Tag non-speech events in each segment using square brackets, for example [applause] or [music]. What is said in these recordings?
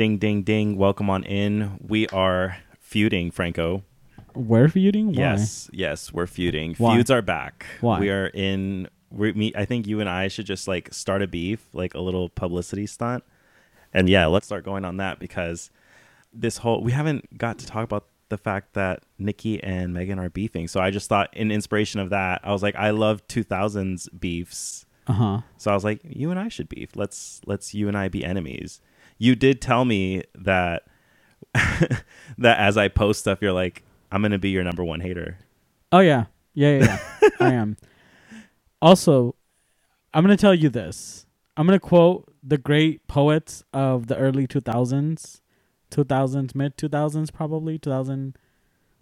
Ding, ding, ding. Welcome on in. We are feuding, Franco. We're feuding? Why? Yes, yes, we're feuding. Why? Feuds are back. Why? We are in. We me. I think you and I should just like start a beef, like a little publicity stunt, and yeah, let's start going on that because this whole we haven't got to talk about the fact that Nicki and Megan are beefing. So I just thought, in inspiration of that, I was like, I love 2000s beefs. Uh huh. So I was like, you and I should beef. Let's let's you and I be enemies. You did tell me that [laughs] that as I post stuff, you're like, I'm gonna be your number one hater. Oh yeah, yeah, yeah. yeah. [laughs] I am. Also, I'm gonna tell you this. I'm gonna quote the great poets of the early 2000s, 2000s, mid 2000s, probably 2000,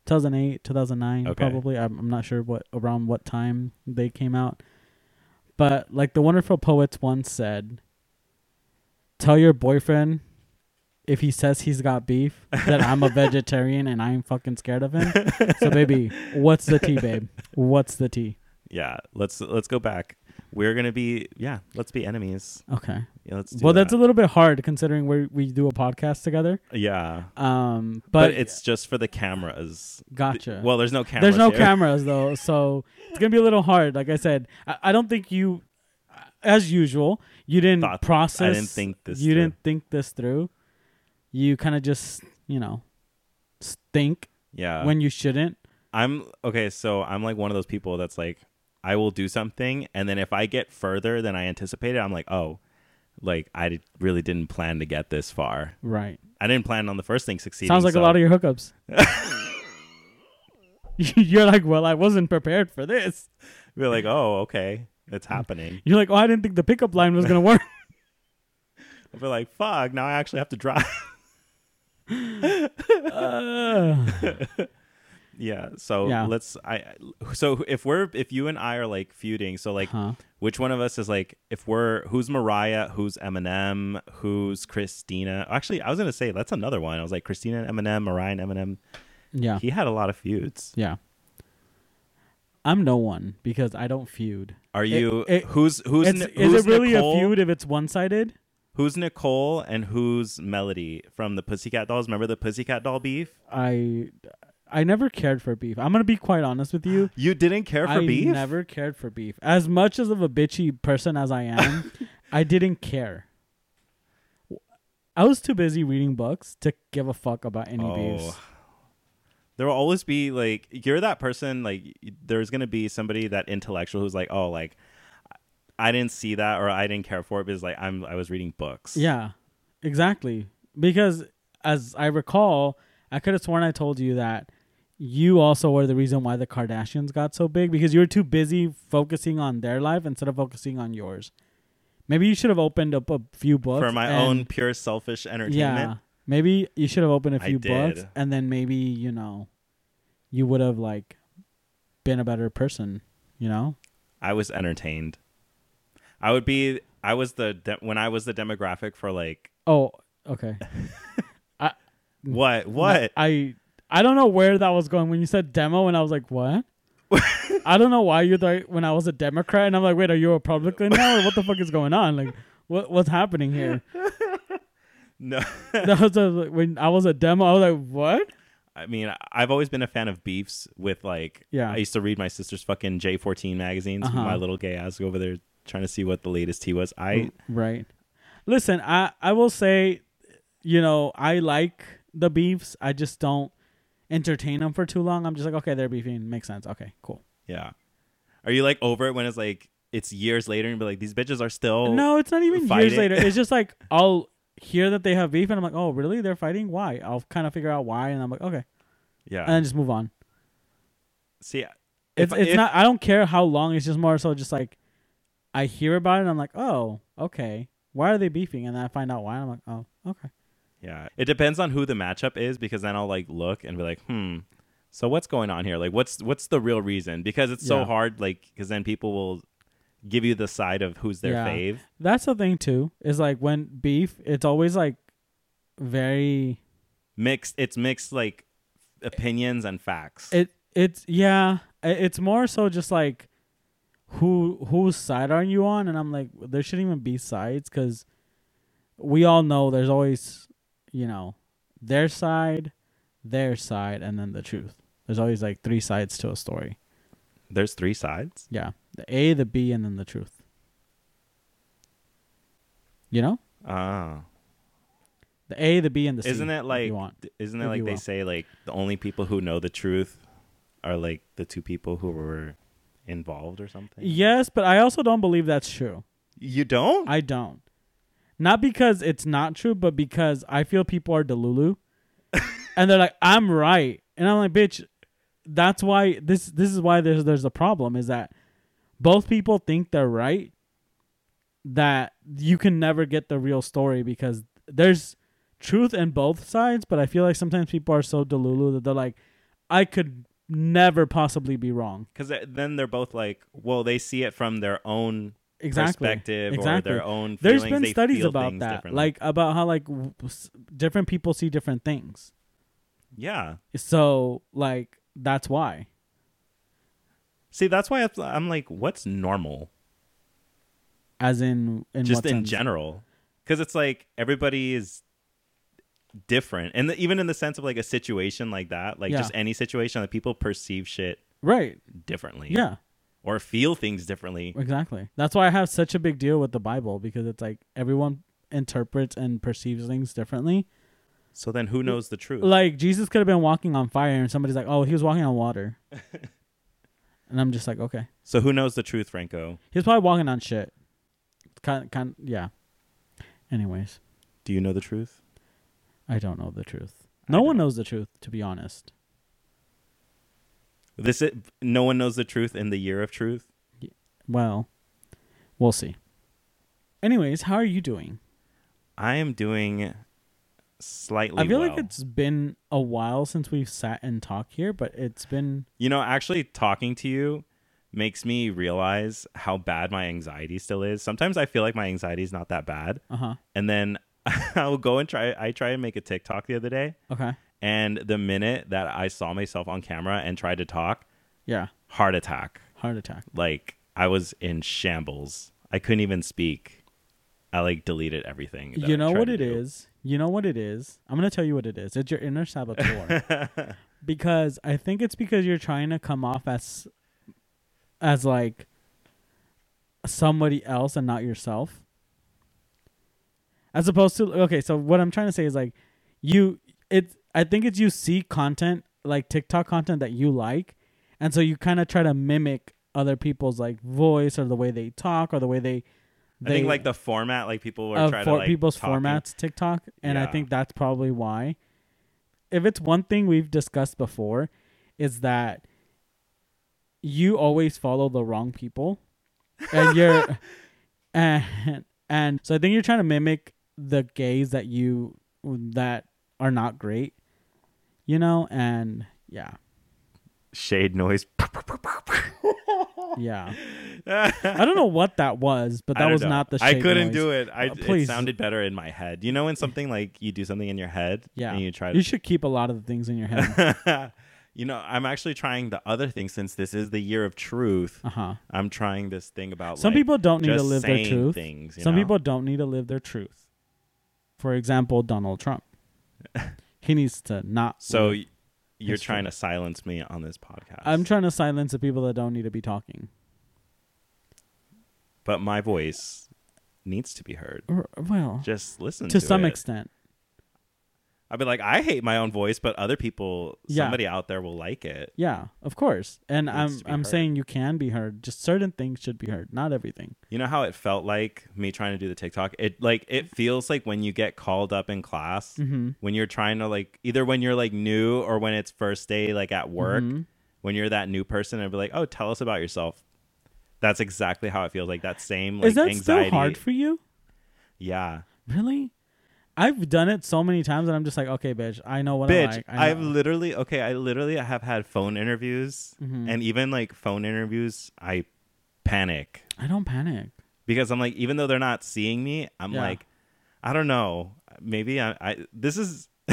2008, 2009, Okay. probably. I'm, I'm not sure what around what time they came out, but like the wonderful poets once said, "Tell your boyfriend." If he says he's got beef, that I'm a [laughs] vegetarian and I'm fucking scared of him. So, [laughs] baby, what's the tea, babe? What's the tea? Yeah, let's let's go back. We're gonna be yeah, let's be enemies. Okay. Yeah, let's Well, that's a little bit hard considering we we do a podcast together. yeah. Um, But, but, it's just for the cameras. gotcha. Well, there's no cameras. There's no here. cameras though, so it's gonna be a little hard. Like I said, I, I don't think you, as usual, you didn't Thought- I didn't think this You through. didn't think this through. You kind of just you know, think Yeah. when you shouldn't. I'm okay, so I'm like one of those people that's like I will do something and then if I get further than I anticipated, I'm like, "Oh, like I really didn't plan to get this far. Right. I didn't plan on the first thing succeeding." Sounds like so- a lot of your hookups. [laughs] [laughs] You're like, well, I wasn't prepared for this. We're like, "Oh, okay. It's happening." You're like, oh, I didn't think the pickup line was gonna work. [laughs] [laughs] We're like, "Fuck, now I actually have to drive." [laughs] Uh, yeah, so Yeah. let's I so if we're if you and I are like feuding, so like huh. which one of us is like if we're who's Mariah, who's Eminem, who's Christina? Actually, I was gonna say that's another one. I was like Christina and Eminem, Mariah and Eminem. Yeah. He had a lot of feuds. Yeah. I'm no one because I don't feud. Are you it- who's who's It's, Ni- is it really Nicole, a feud if it's one sided? Who's Nicole and who's Melody from the Pussycat Dolls? Remember the Pussycat Doll beef? I I never cared for beef. I'm gonna be quite honest with you. You didn't care for I beef? I never cared for beef. As much as of a bitchy person as I am, [laughs] I didn't care. I was too busy reading books to give a fuck about any oh, beefs. There will always be like you're that person like there's gonna be somebody that intellectual who's like oh like I didn't see that or I didn't care for it because like I'm I was reading books. Yeah, exactly. Because as I recall, I could have sworn I told you that you also were the reason why the Kardashians got so big because you were too busy focusing on their life instead of focusing on yours. Maybe you should have opened up a few books for my and- own pure selfish entertainment. Yeah, maybe you should have opened a I few books and then maybe you know you would have like been a better person. You know? I was entertained. I would be I was the de- when I was the demographic for like Oh, okay. [laughs] what what I I don't know where that was going when you said demo, and I was like, what? [laughs] I don't know why you thought when I was a Democrat, and I'm like, wait, are you a Republican now, or what the fuck is going on? Like, what what's happening here? No [laughs] That was a, when I was a demo. I was like, what? I mean, I've always been a fan of beefs with like Yeah. I used to read my sister's fucking J14 magazines. Uh-huh. My little gay ass over there trying to see what the latest he was. I right. Listen, I I will say, you know, I like the beefs. I just don't entertain them for too long. I'm just like, okay, they're beefing. Makes sense. Okay, cool. yeah. Are you like over it when it's like it's years later and be like these bitches are still No, it's not even years later. It's just like [laughs] I'll hear that they have beef, and I'm like, oh, really? They're fighting? Why? I'll kind of figure out why, and I'm like, okay, yeah. and then just move on. see, It's if- it's if- not. I don't care how long. It's just more so just like I hear about it, and I'm like, oh, okay. Why are they beefing? And then I find out why, and I'm like, oh, okay. Yeah, it depends on who the matchup is because then I'll like look and be like, hmm. So what's going on here? Like, what's what's the real reason? Because it's so hard. Like, because then people will give you the side of who's their Yeah. fave. That's the thing too. Is like when beef, it's always like very Mixed. It's mixed like opinions and facts. it it's yeah it's more so just like who whose side are you on and i'm like there shouldn't even be sides because we all know there's always you know, their side, their side, and then the truth. There's always like three sides to a story. There's three sides. Yeah, the A, the B, and then the truth. You know, Ah, the A, the B, and the C. isn't it if like? Isn't it like they will. say like the only people who know the truth are like the two people who were involved or something? Yes, but I also don't believe that's true. You don't? I don't. Not because it's not true, but because I feel people are delulu, [laughs] and they're like, "I'm right," and I'm like, "Bitch, that's why this this is why there's there's a problem is that both people think they're right, that you can never get the real story because there's truth in both sides, but I feel like sometimes people are so delulu that they're like, I could never possibly be wrong. Because then they're both like, well, they see it from their own Exactly. perspective exactly. or their own. Feelings. There's been They studies about that, like about how like w- different people see different things. yeah. So like that's why. See, that's why I'm like, what's normal? As in, in Just in sense? general, because it's like everybody is different, and the, even in the sense of like a situation like that, like Yeah. just any situation that people perceive shit right? differently, Yeah, or feel things differently. exactly. That's why I have such a big deal with the Bible because it's like everyone interprets and perceives things differently. So then, who knows the truth? Like Jesus could have been walking on fire, and somebody's like, "Oh, he was walking on water," [laughs] and I'm just like, "Okay." So who knows the truth, Franco? He was probably walking on shit. Kind, kind, yeah. Anyways, Do you know the truth? I don't know the truth. I No one don't. knows the truth, to be honest. This is, no one knows the truth in the year of truth. Well, we'll see. Anyways, how are you doing? I am doing slightly. I feel well. like it's been a while since we've sat and talked here, but it's been You know, actually talking to you makes me realize how bad my anxiety still is. Sometimes I feel like my anxiety is not that bad, uh huh. and then [laughs] I'll go and try. I try and make a TikTok the other day, Okay. and the minute that I saw myself on camera and tried to talk, Yeah. heart attack. Heart attack. Like I was in shambles. I couldn't even speak. I like deleted everything. You know what it do. is? You know what it is? I'm going to tell you what it is. It's your inner saboteur. [laughs] because I think it's because you're trying to come off as as like somebody else and not yourself. As opposed to okay, so what I'm trying to say is like you it's I think it's you see content like TikTok content that you like and so you kind of try to mimic other people's like voice or the way they talk or the way they I think like the format, like people were trying for to like people's formats TikTok, and I think that's probably why. If it's one thing we've discussed before, is that you always follow the wrong people, and [laughs] you're, and and so I think you're trying to mimic the gays that you that are not great, you know, and yeah, shade noise. yeah. [laughs] I don't know what that was, but that was know. not the. I couldn't noise. do it. I Uh, it please. sounded better in my head. You know when something like you do something in your head, Yeah, and you try You should keep a lot of the things in your head. [laughs] you know, I'm actually trying the other thing since this is the year of truth. Uh huh. I'm trying this thing about Some like, people don't need to live their truth. Things. Some know? people don't need to live their truth. For example, Donald Trump. [laughs] he needs to not. So live- you're It's trying true. to silence me on this podcast. I'm trying to silence the people that don't need to be talking. but my voice needs to be heard. Or, well, Just listen to to some it. extent. I'd be like, I hate my own voice, but other people, Yeah. somebody out there will like it. Yeah, of course. And I'm Needs to be I'm heard. saying you can be heard. Just certain things should be heard, not everything. You know how it felt like me trying to do the TikTok? It like it feels like when you get called up in class Mhm. when you're trying to like either when you're like new or when it's first day like at work Mhm. when you're that new person and be like, "Oh, tell us about yourself." That's exactly how it feels like that same like Is that anxiety. still hard for you? yeah. Really? I've done it so many times, and I'm just like, okay, bitch, I know what I Bitch, like. I I've literally okay, I literally have had phone interviews Mhm. and even like phone interviews, I panic I don't panic. because I'm like even though they're not seeing me, I'm Yeah. like I don't know. Maybe I, I this is [laughs]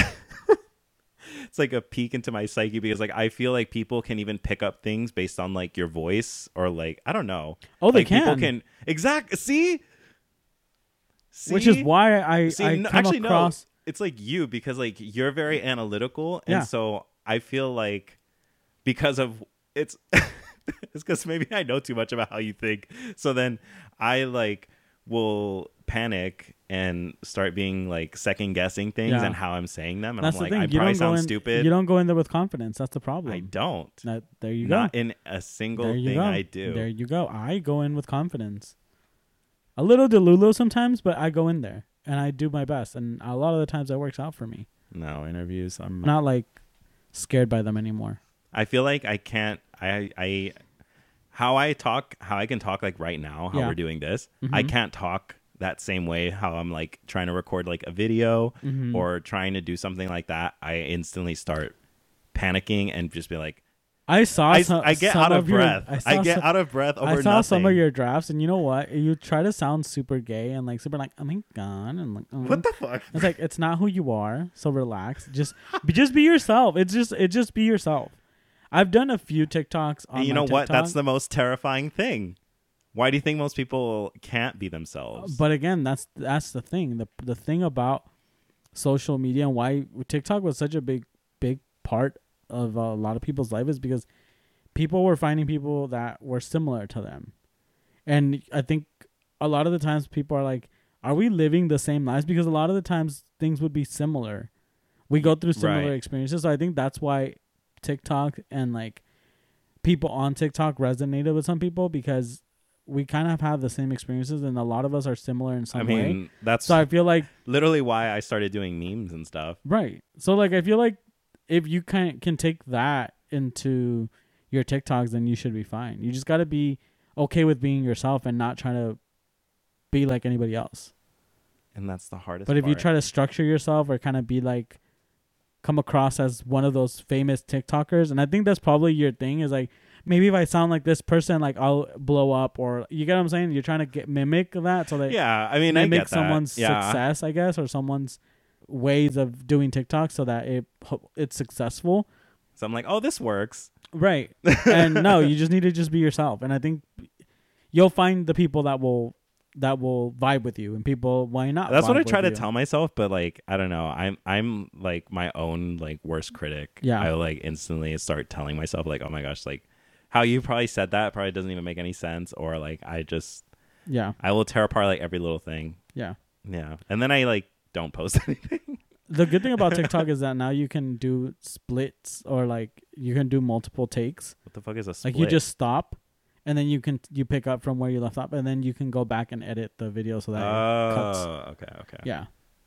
it's like a peek into my psyche because like I feel like people can even pick up things based on like your voice or like I don't know. Oh, they like, People can. can exact see? Which is why I See, I no- come actually, no. it's like you because like you're very analytical and Yeah. so I feel like because of it's [laughs] it's because maybe I know too much about how you think. So then I like will panic and start being like second guessing things Yeah. and how I'm saying them, and That's I'm like, thing. I you probably sound in, stupid. You don't go in there with confidence. That's the problem. I don't. That, there you Not go. Not in a single thing go. I do. There you go. I go in with confidence. A little delulu sometimes, but I go in there and I do my best, and a lot of the times that works out for me. no interviews. I'm not like scared by them anymore. I feel like I can't. I I how I talk, how I can talk like right now, how Yeah. we're doing this. I Mhm. can't talk that same way. How I'm like trying to record like a video Mhm. or trying to do something like that. I instantly start panicking and just be like, I saw. I, some, I get out of your- breath. I, saw get some- out of breath over I saw some of your drafts, and you know what? You try to sound super gay and like super like, oh my god, and like, oh. What the fuck? It's like it's not who you are, so relax. Just, be, just be yourself. It's just, it just be yourself. I've done a few TikToks on. And you know what? TikTok, That's the most terrifying thing. Why do you think most people can't be themselves? But again, that's that's the thing. The the thing about social media and why TikTok was such a big big part of uh, a lot of people's life is because people were finding people that were similar to them. And I think a lot of the times people are like, are we living the same lives? Because a lot of the times things would be similar. We go through similar Right. experiences. So I think that's why TikTok and like people on TikTok resonated with some people because we kind of have the same experiences and a lot of us are similar in some I way. that's So I feel like literally why I started doing memes and stuff. right. So like I feel like if you can can take that into your TikToks, then you should be fine. You just got to be okay with being yourself and not trying to be like anybody else. And that's the hardest But if you try to structure yourself or kind of be like come across as one of those famous TikTokers, and I think that's probably your thing is like maybe if I sound like this person, like I'll blow up, or you get what I'm saying? You're trying to get mimic that so that Yeah, I mean, I mimic that. someone's yeah. success, I guess, or someone's ways of doing TikTok so that it it's successful. So I'm like, oh, this works. Right. and no, you just need to just be yourself. And I think you'll find the people that will that will vibe with you and people why not. That's what I try to you. tell myself, but like, I don't know. I'm I'm like my own like worst critic. Yeah. I like instantly start telling myself like, oh my gosh, like how you probably said that probably doesn't even make any sense, or like I just Yeah. I will tear apart like every little thing. Yeah. Yeah, and then I like don't post [laughs] anything. The good thing about TikTok is that now you can do splits or like you can do multiple takes. What the fuck is a split? Like you just stop and then you can you pick up from where you left off and then you can go back and edit the video so that it cuts. oh okay okay Yeah.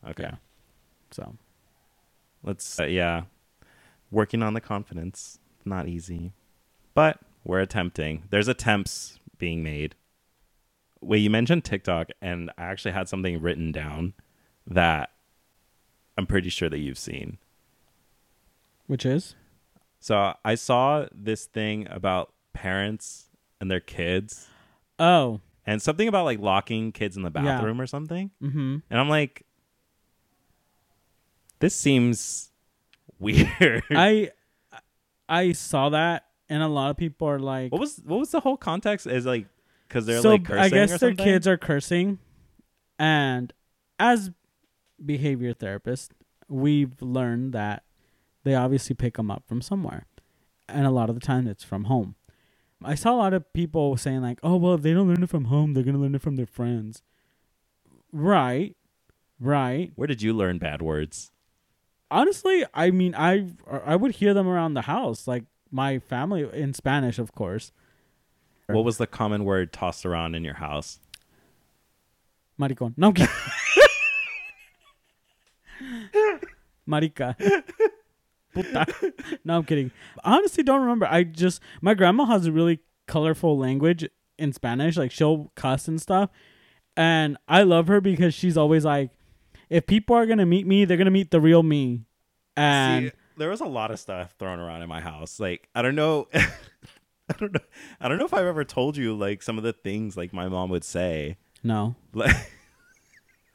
okay. Yeah. So Let's uh, yeah, working on the confidence not easy, but we're attempting. There's attempts being made. Wait, you mentioned TikTok, and I actually had something written down that I'm pretty sure that you've seen. which is So I saw this thing about parents and their kids, Oh. and something about like locking kids in the Yeah. bathroom or something. Mhm. And I'm like, this seems [laughs] weird. I I saw that, and a lot of people are like, what was what was the whole context? Is like because they're so like cursing I guess their something? kids are cursing, and as behavior therapists, we've learned that they obviously pick them up from somewhere, and a lot of the time it's from home. I saw a lot of people saying like, "Oh well, if they don't learn it from home, they're gonna learn it from their friends." Right, right. Where did you learn bad words? honestly i mean i i would hear them around the house like my family in spanish of course What was the common word tossed around in your house? maricon no [laughs] I'm marica. Puta. No i'm kidding. Honestly don't remember. I just my grandma has a really colorful language in spanish. Like she'll cuss and stuff. And i love her because she's always like if people are gonna meet me they're gonna meet the real me. And See, there was a lot of stuff thrown around in my house. Like I don't know, [laughs] I don't know, I don't know if I've ever told you like some of the things like my mom would say. no. [laughs] Like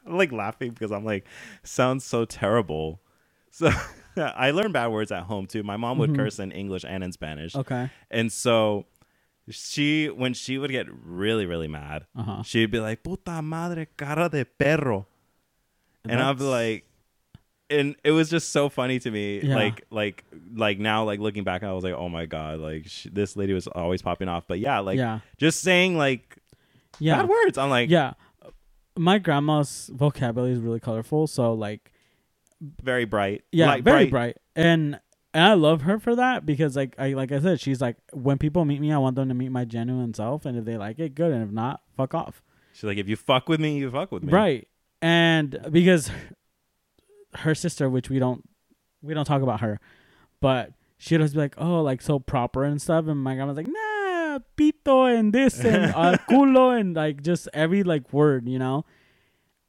I'm like laughing because I'm like sounds so terrible. So [laughs] I learned bad words at home too. My mom would Mhm. curse in English and in Spanish. okay And so she when she would get really really mad, uh-huh she'd be like puta madre cara de perro. And I'd be like and it was just so funny to me. Yeah. Like, like, like now, like looking back, I was like, oh my god, like sh- this lady was always popping off. But yeah, like yeah, just saying like yeah, bad words. I'm like, yeah. My grandma's vocabulary is really colorful, so like very bright. yeah, light, very bright. and and I love her for that because like I like I said, she's like when people meet me, I want them to meet my genuine self, and if they like it, good, and if not, fuck off. She's like, if you fuck with me, you fuck with me. Right. And because her sister, which we don't we don't talk about her, but she'd always be like, Oh, like so proper and stuff. And my grandma's like, nah, pito and this and [laughs] uh, culo and like just every like word, you know?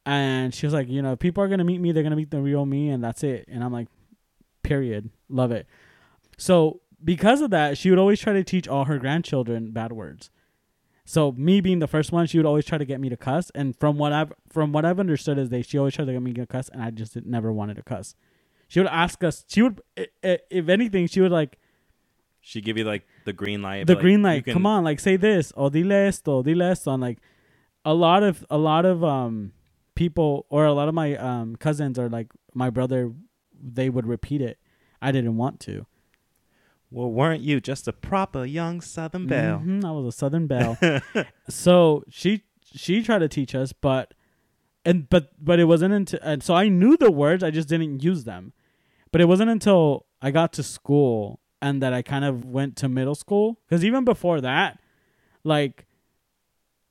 And she was like, you know, if people are gonna meet me, they're gonna meet the real me and that's it. And I'm like, period. Love it. So because of that, she would always try to teach all her grandchildren bad words. So me being the first one, she would always try to get me to cuss. And from what I've from what I've understood is that she always tried to get me to cuss, and I just never wanted to cuss. She would ask us. She would, if anything, she would like She give you like the green light. the like, green light. can- Come on, like say this or dile esto, dile esto. And like a lot of a lot of um people or a lot of my um cousins or like my brother, they would repeat it. I didn't want to. Well, weren't you just a proper young Southern belle? Mhm, I was a Southern belle. [laughs] so she she tried to teach us, but and but but it wasn't until and so I knew the words, I just didn't use them. But it wasn't until I got to school and that I kind of went to middle school because even before that, like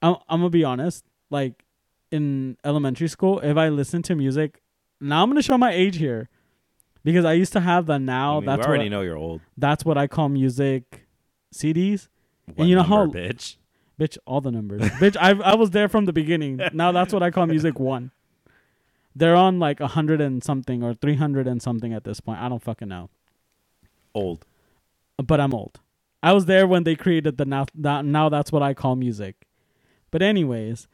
I'm I'm gonna be honest, like in elementary school, if I listened to music, now I'm gonna show my age here. Because I used to have the now I mean, that's already what know you're old. that's what I call music CDs. What you know number, how- bitch? Bitch, all the numbers. Bitch, I I was there from the beginning. Now that's what I call music [laughs] one. They're on like a hundred and something or three hundred and something at this point. I don't fucking know, Old. but I'm old. I was there when they created the now. Now that's what I call music. But anyways,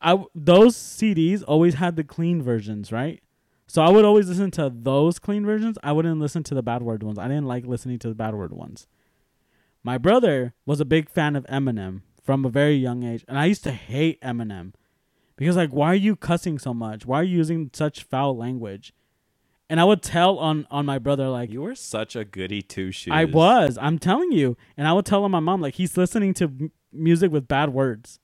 I those CDs always had the clean versions, right? So I would always listen to those clean versions. I wouldn't listen to the bad word ones. I didn't like listening to the bad word ones. My brother was a big fan of Eminem from a very young age, and I used to hate Eminem because like, why are you cussing so much? Why are you using such foul language? And I would tell on on my brother like You were such a goody two shoes. I was. I'm telling you. And I would tell on my mom like he's listening to m- music with bad words.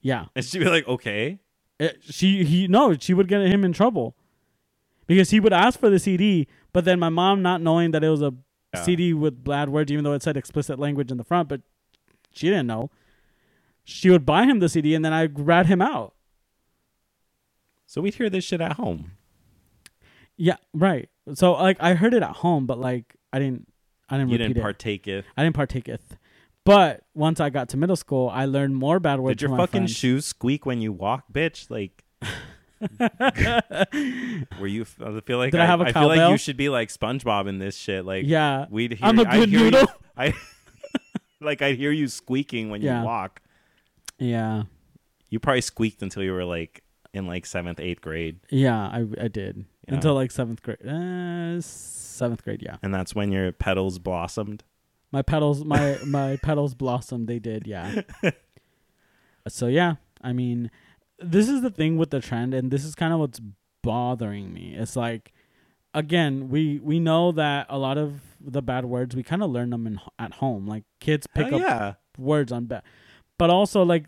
Yeah. And she'd be like, okay. It- she he no, she would get him in trouble. Because he would ask for the CD, but then my mom not knowing that it was a Yeah. CD with bad words even though it said explicit language in the front, but she didn't know. She would buy him the CD and then I'd rat him out. So we'd hear this shit at home. Yeah, right. So like I heard it at home, but like I didn't I didn't You didn't it. partake it. I didn't partaketh. But once I got to middle school, I learned more bad words. Did your fucking friends. shoes squeak when you walk, bitch? Like, [laughs] were you? I feel like Did I have a I feel like you should be like SpongeBob in this shit. Like, Yeah, we'd hear. I'm a good hear you- noodle. [laughs] I like I'd hear you squeaking when Yeah. you walk. yeah, You probably squeaked until you were like in like seventh, eighth grade, yeah. I I did Yeah. until like seventh grade. Uh, seventh grade, yeah. and that's when your petals blossomed. My petals, my my petals blossomed. They did, yeah. [laughs] so yeah, I mean, this is the thing with the trend, and this is kind of what's bothering me. It's like, again, we we know that a lot of the bad words we kind of learn them in, at home. Like kids oh, pick Hell up yeah. words on bad, but also like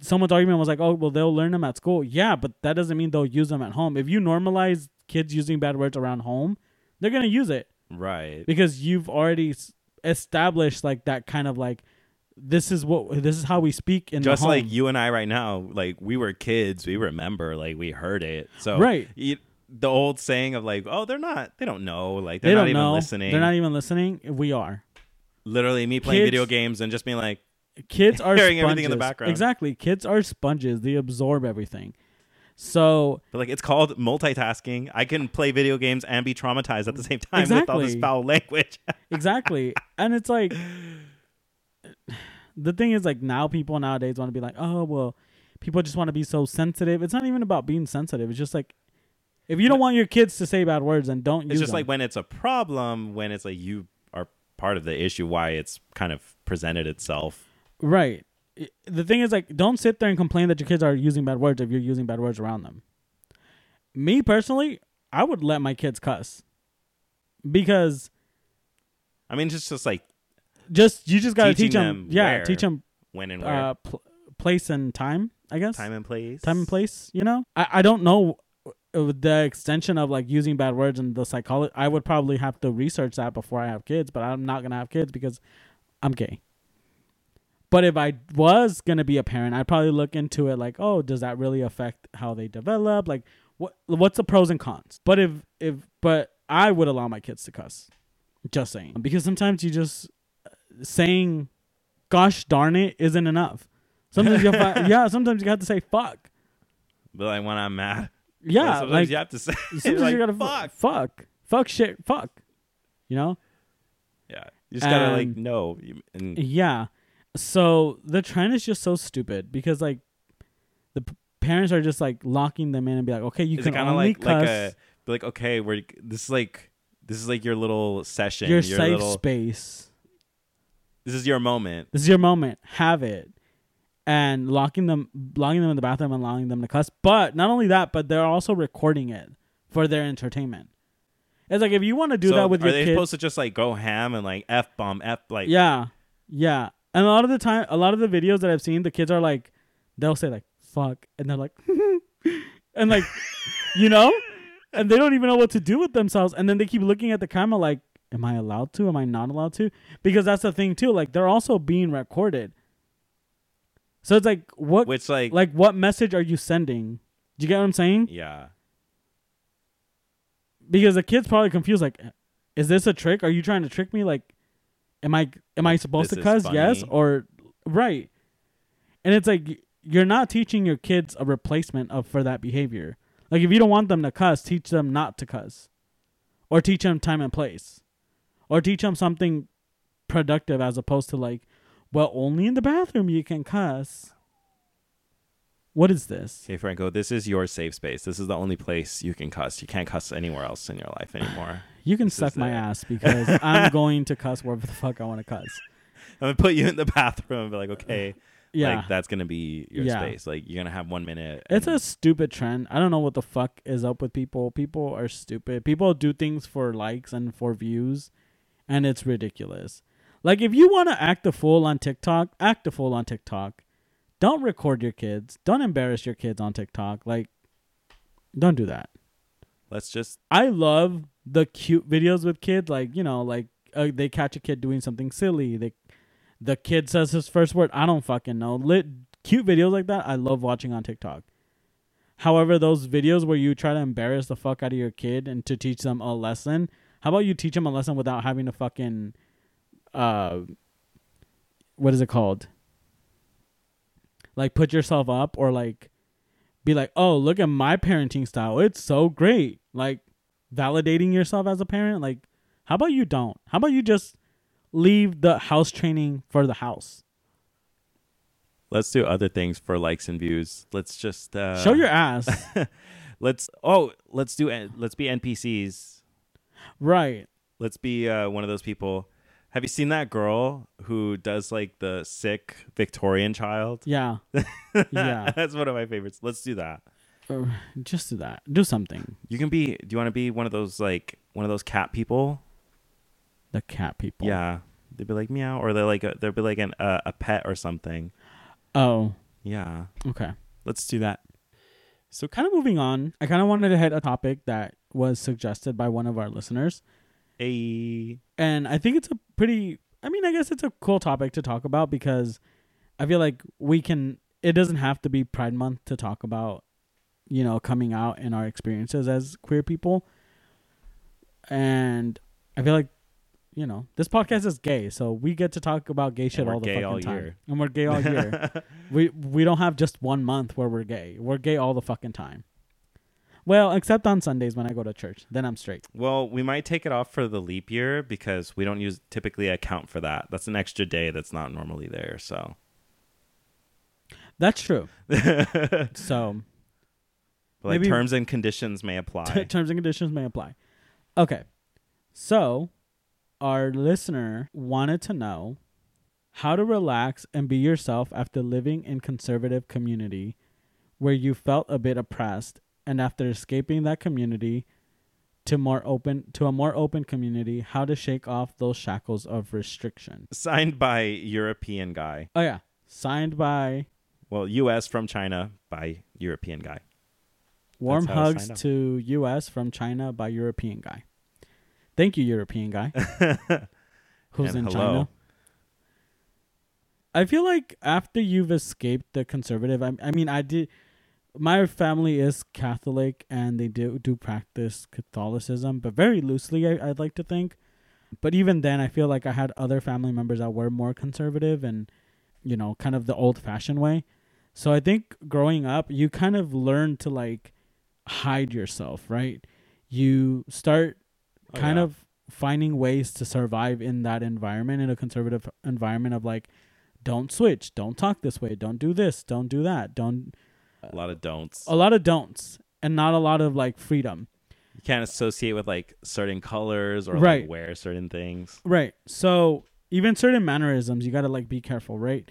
someone's argument was like, oh well, they'll learn them at school. Yeah, but that doesn't mean they'll use them at home. If you normalize kids using bad words around home, they're gonna use it Right. because you've already established like that kind of like this is what this is how we speak in Just like you and I right now, like we were kids, we remember, like we heard it. So Right. you, the old saying of like, oh, they're not, they don't know, like they they're not don't even know listening. they're not even listening we are Literally, me playing Kids- video games and just being like, kids are [laughs] Hearing sponges. everything in the background. exactly kids are sponges they absorb everything so but like it's called multitasking. I can play video games and be traumatized at the same time with all this foul language. [laughs] exactly and it's like the thing is like now people nowadays want to be like oh well people just want to be so sensitive it's not even about being sensitive it's just like if you don't want your kids to say bad words then don't it's just them. like when it's a problem, when it's like you are part of the issue, why it's kind of presented itself. Right. The thing is, like, don't sit there and complain that your kids are using bad words if you're using bad words around them. me personally, I would let my kids cuss because I mean, just just like just you just gotta teach them, them yeah, where, teach them when and where, uh, pl- place and time. I guess time and place, time and place. You know, I I don't know uh, the extension of like using bad words and the psychology. I would probably have to research that before I have kids, but I'm not gonna have kids because I'm gay. But if I was gonna be a parent, I'd probably look into it like, oh, does that really affect how they develop? Like, what what's the pros and cons? But if if but I would allow my kids to cuss. Just saying, because sometimes you just uh, saying, "Gosh darn it," isn't enough. Sometimes you have, [laughs] yeah, sometimes you have to say "fuck." But like when I'm mad, Yeah, sometimes like you have to say [laughs] sometimes like, you gotta fuck. fuck, fuck shit, fuck. You know, Yeah, you just gotta like And- know. And Yeah. So the trend is just so stupid because like the p- parents are just like locking them in and be like, okay, you is can kind of only like cuss like a be like okay, we're this is like this is like your little session, your your safe little space. this is your moment. This is your moment. Have it. And locking them, locking them in the bathroom and allowing them to cuss. But not only that, but they're also recording it for their entertainment. It's like if you want to do so that with are your they kids, supposed to just like go ham and like f bomb f like Yeah. Yeah. And a lot of the time a lot of the videos that I've seen, the kids are like they'll say like fuck and they're like [laughs] and like you know? And they don't even know what to do with themselves. And then they keep looking at the camera like, Am I allowed to? Am I not allowed to? Because that's the thing too. Like they're also being recorded. So it's like what which like, like what message are you sending? Do you get what I'm saying? yeah. because the kid's probably confused like is this a trick are you trying to trick me like am i am i supposed This to cuss? Yes or right. And it's like you're not teaching your kids a replacement of for that behavior. Like if you don't want them to cuss teach them not to cuss. Or teach them time and place. Or teach them something productive as opposed to like well only in the bathroom you can cuss what is this Okay, Franco, this is your safe space. This is the only place you can cuss. You can't cuss anywhere else in your life anymore. [sighs] you can This suck my it. ass because [laughs] i'm going to cuss wherever the fuck i want to cuss I'm gonna put you in the bathroom and be like, okay, yeah like that's gonna be your Yeah. space. Like you're gonna have one minute. It's a stupid trend. I don't know what the fuck is up with people. People are stupid. People do things for likes and for views, and it's ridiculous. Like if you want to act a fool on TikTok, act a fool on TikTok. Don't record your kids. Don't embarrass your kids on TikTok. Like, don't do that. let's just I love the cute videos with kids. Like you know, like uh, they catch a kid doing something silly. They, the kid says his first word. I don't fucking know. Lit cute videos like that. I love watching on TikTok. However, those videos where you try to embarrass the fuck out of your kid and to teach them a lesson. How about you teach them a lesson without having to fucking, uh, what is it called? Like put yourself up or like be like, oh, look at my parenting style. It's so great. Like validating yourself as a parent. Like, how about you don't? How about you just leave the house training for the house? let's do other things for likes and views. Let's just uh, Show your ass. [laughs] let's oh let's do let's be NPCs. right. Let's be uh, one of those people. Have you seen that girl who does like the sick Victorian child? Yeah. [laughs] Yeah. that's one of my favorites. Let's do that. Uh, just do that. Do something. You can be. Do you want to be one of those like one of those cat people? The cat people. Yeah, they'd be like meow, or they're like a, they'd be like an, uh, a pet or something. Oh, Yeah, okay. let's do that. So, kind of moving on, I kind of wanted to hit a topic that was suggested by one of our listeners. A and I think it's a pretty I mean I guess it's a cool topic to talk about because I feel like we can it doesn't have to be Pride month to talk about you know coming out and our experiences as queer people. And I feel like you know this podcast is gay so we get to talk about gay shit all the fucking all time. year. and we're gay all year. [laughs] We we don't have just one month where we're gay. We're gay all the fucking time well except on Sundays when I go to church then I'm straight well, we might take it off for the leap year because we don't use typically account for that. That's an extra day that's not normally there. So that's true [laughs] so But, like Maybe- terms and conditions may apply. [laughs] Terms and conditions may apply. Okay. So, our listener wanted to know how to relax and be yourself after living in conservative community where you felt a bit oppressed and after escaping that community to more open to a more open community, how to shake off those shackles of restriction. Signed by European guy. Oh yeah, signed by Well, U.S. from China by European guy. Warm That's how I hugs to U.S. from China by European guy. Thank you, European guy. [laughs] Who's And in hello. China? I feel like after you've escaped the conservative, I, I mean, I did. My family is Catholic, and they do do practice Catholicism, but very loosely. I, I'd like to think, but even then, I feel like I had other family members that were more conservative and, you know, kind of the old-fashioned way. So I think growing up, you kind of learn to like hide yourself, right? You start Oh, kind yeah. of finding ways to survive in that environment in a conservative environment of like don't switch don't talk this way don't do this don't do that don't a lot of don'ts. a lot of don'ts and not a lot of like freedom You can't associate with like certain colors or Right. like wear certain things. right so even certain mannerisms you got to like be careful right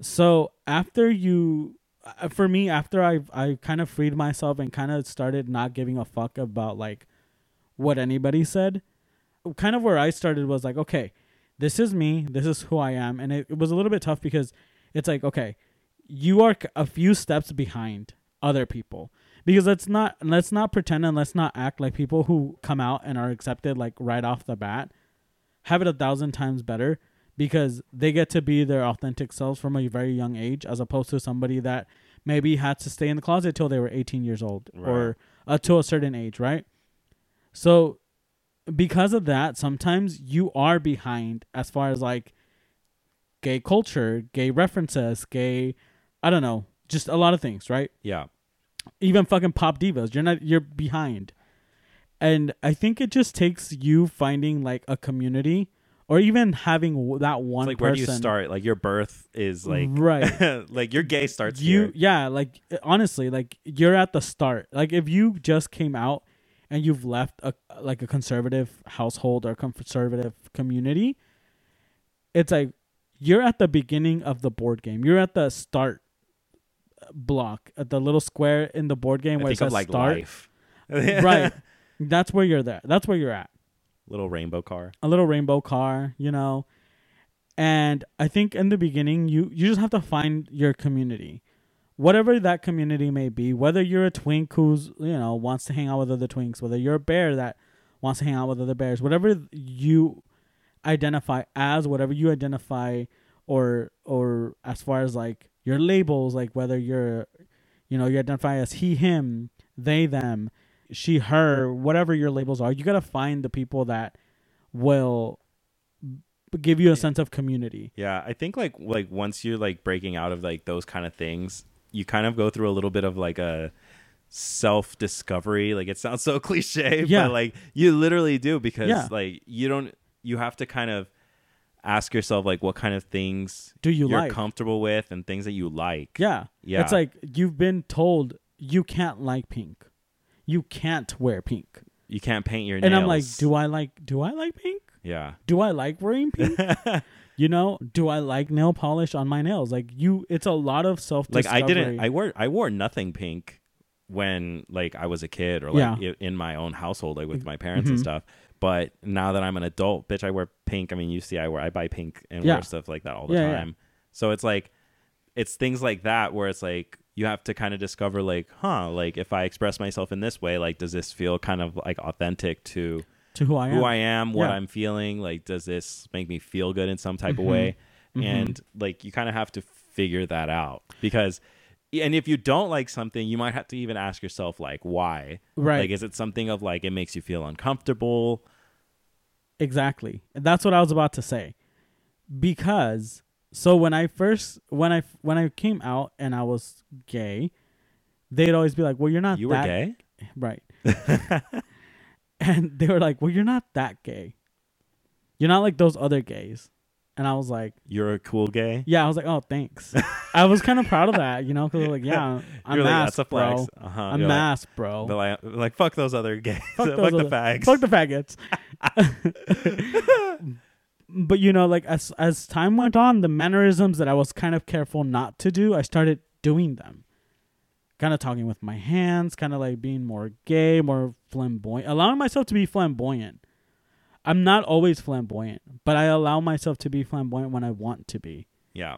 so after you uh, for me after i i kind of freed myself and kind of started not giving a fuck about like what anybody said kind of where i started was like okay this is me this is who i am and it, it was a little bit tough because it's like okay you are a few steps behind other people. Because let's not let's not pretend and let's not act like people who come out and are accepted like right off the bat have it a thousand times better because they get to be their authentic selves from a very young age as opposed to somebody that maybe had to stay in the closet till they were 18 years old or uh, to a certain age right? So because of that sometimes you are behind as far as like gay culture gay references gay i don't know. Just a lot of things right? Yeah. even fucking pop divas. You're not you're behind. And i think it just takes you finding like a community or even having w- that one It's like where person do you start? Like your birth is like right. [laughs] like your gay starts you here. yeah like honestly like you're at the start. Like if you just came out and you've left a like a conservative household or conservative community it's like you're at the beginning of the board game. You're at the start block at the little square in the board game I where it think of says like start life. [laughs] right that's where you're there that's where you're at Little rainbow car. a little rainbow car, you know. And I think in the beginning you you just have to find your community. Whatever that community may be, whether you're a twink who's, you know, wants to hang out with other twinks, whether you're a bear that wants to hang out with other bears, whatever you identify as, whatever you identify or or as far as like your labels, like whether you're you know, you identify as he, him, they, them, she, her, whatever your labels are, you got to find the people that will give you a sense of community. Yeah, I think like like once you're like breaking out of like those kind of things, you kind of go through a little bit of like a self discovery. Like it sounds so [laughs] cliche, Yeah. but like you literally do because Yeah. like you don't you have to kind of ask yourself like what kind of things Do you you're like? comfortable with and things that you like. Yeah. Yeah. It's like you've been told you can't like pink. You can't wear pink. You can't paint your And nails. And I'm like, do I like do I like pink? Yeah. Do I like wearing pink? [laughs] you know, do I like nail polish on my nails? Like you it's a lot of self Like I didn't I wore I wore nothing pink when like I was a kid or like Yeah. in my own household like with my parents and Mhm. stuff. But now that I'm an adult, bitch, I wear pink. I mean, you see, I wear I buy pink and Yeah. wear stuff like that all the Yeah, yeah. time. So it's like it's things like that where it's like you have to kind of discover like, huh, like if I express myself in this way, like does this feel kind of like authentic to to who I am. who I am, what Yeah. I'm feeling. Like, does this make me feel good in some type Mhm. of way? Mhm. And like, you kind of have to figure that out because, and if you don't like something, you might have to even ask yourself, like, why? Right. Like, is it something of like it makes you feel uncomfortable? Exactly. That's what I was about to say. Because so when I first when I when I came out and I was gay, they'd always be like, "Well, you're not You were gay. [laughs] right?" [laughs] and they were like, "Well, you're not that gay. You're not like those other gays." And I was like, You're a cool gay. "Yeah." I was like, "Oh, thanks." I was kind of proud of that, you know, because like, "Yeah, [laughs] I'm You're like, masked, that's a bro. Uh-huh. I'm You're like- bro. Like, like, fuck those other gays. [laughs] Fuck [laughs] Fuck, those the fags. Fuck the faggots. but you know, like as as time went on, the mannerisms that I was kind of careful not to do, I started doing them. kind of talking with my hands, kind of like being more gay, more flamboyant, allowing myself to be flamboyant. I'm not always flamboyant, but I allow myself to be flamboyant when I want to be. Yeah.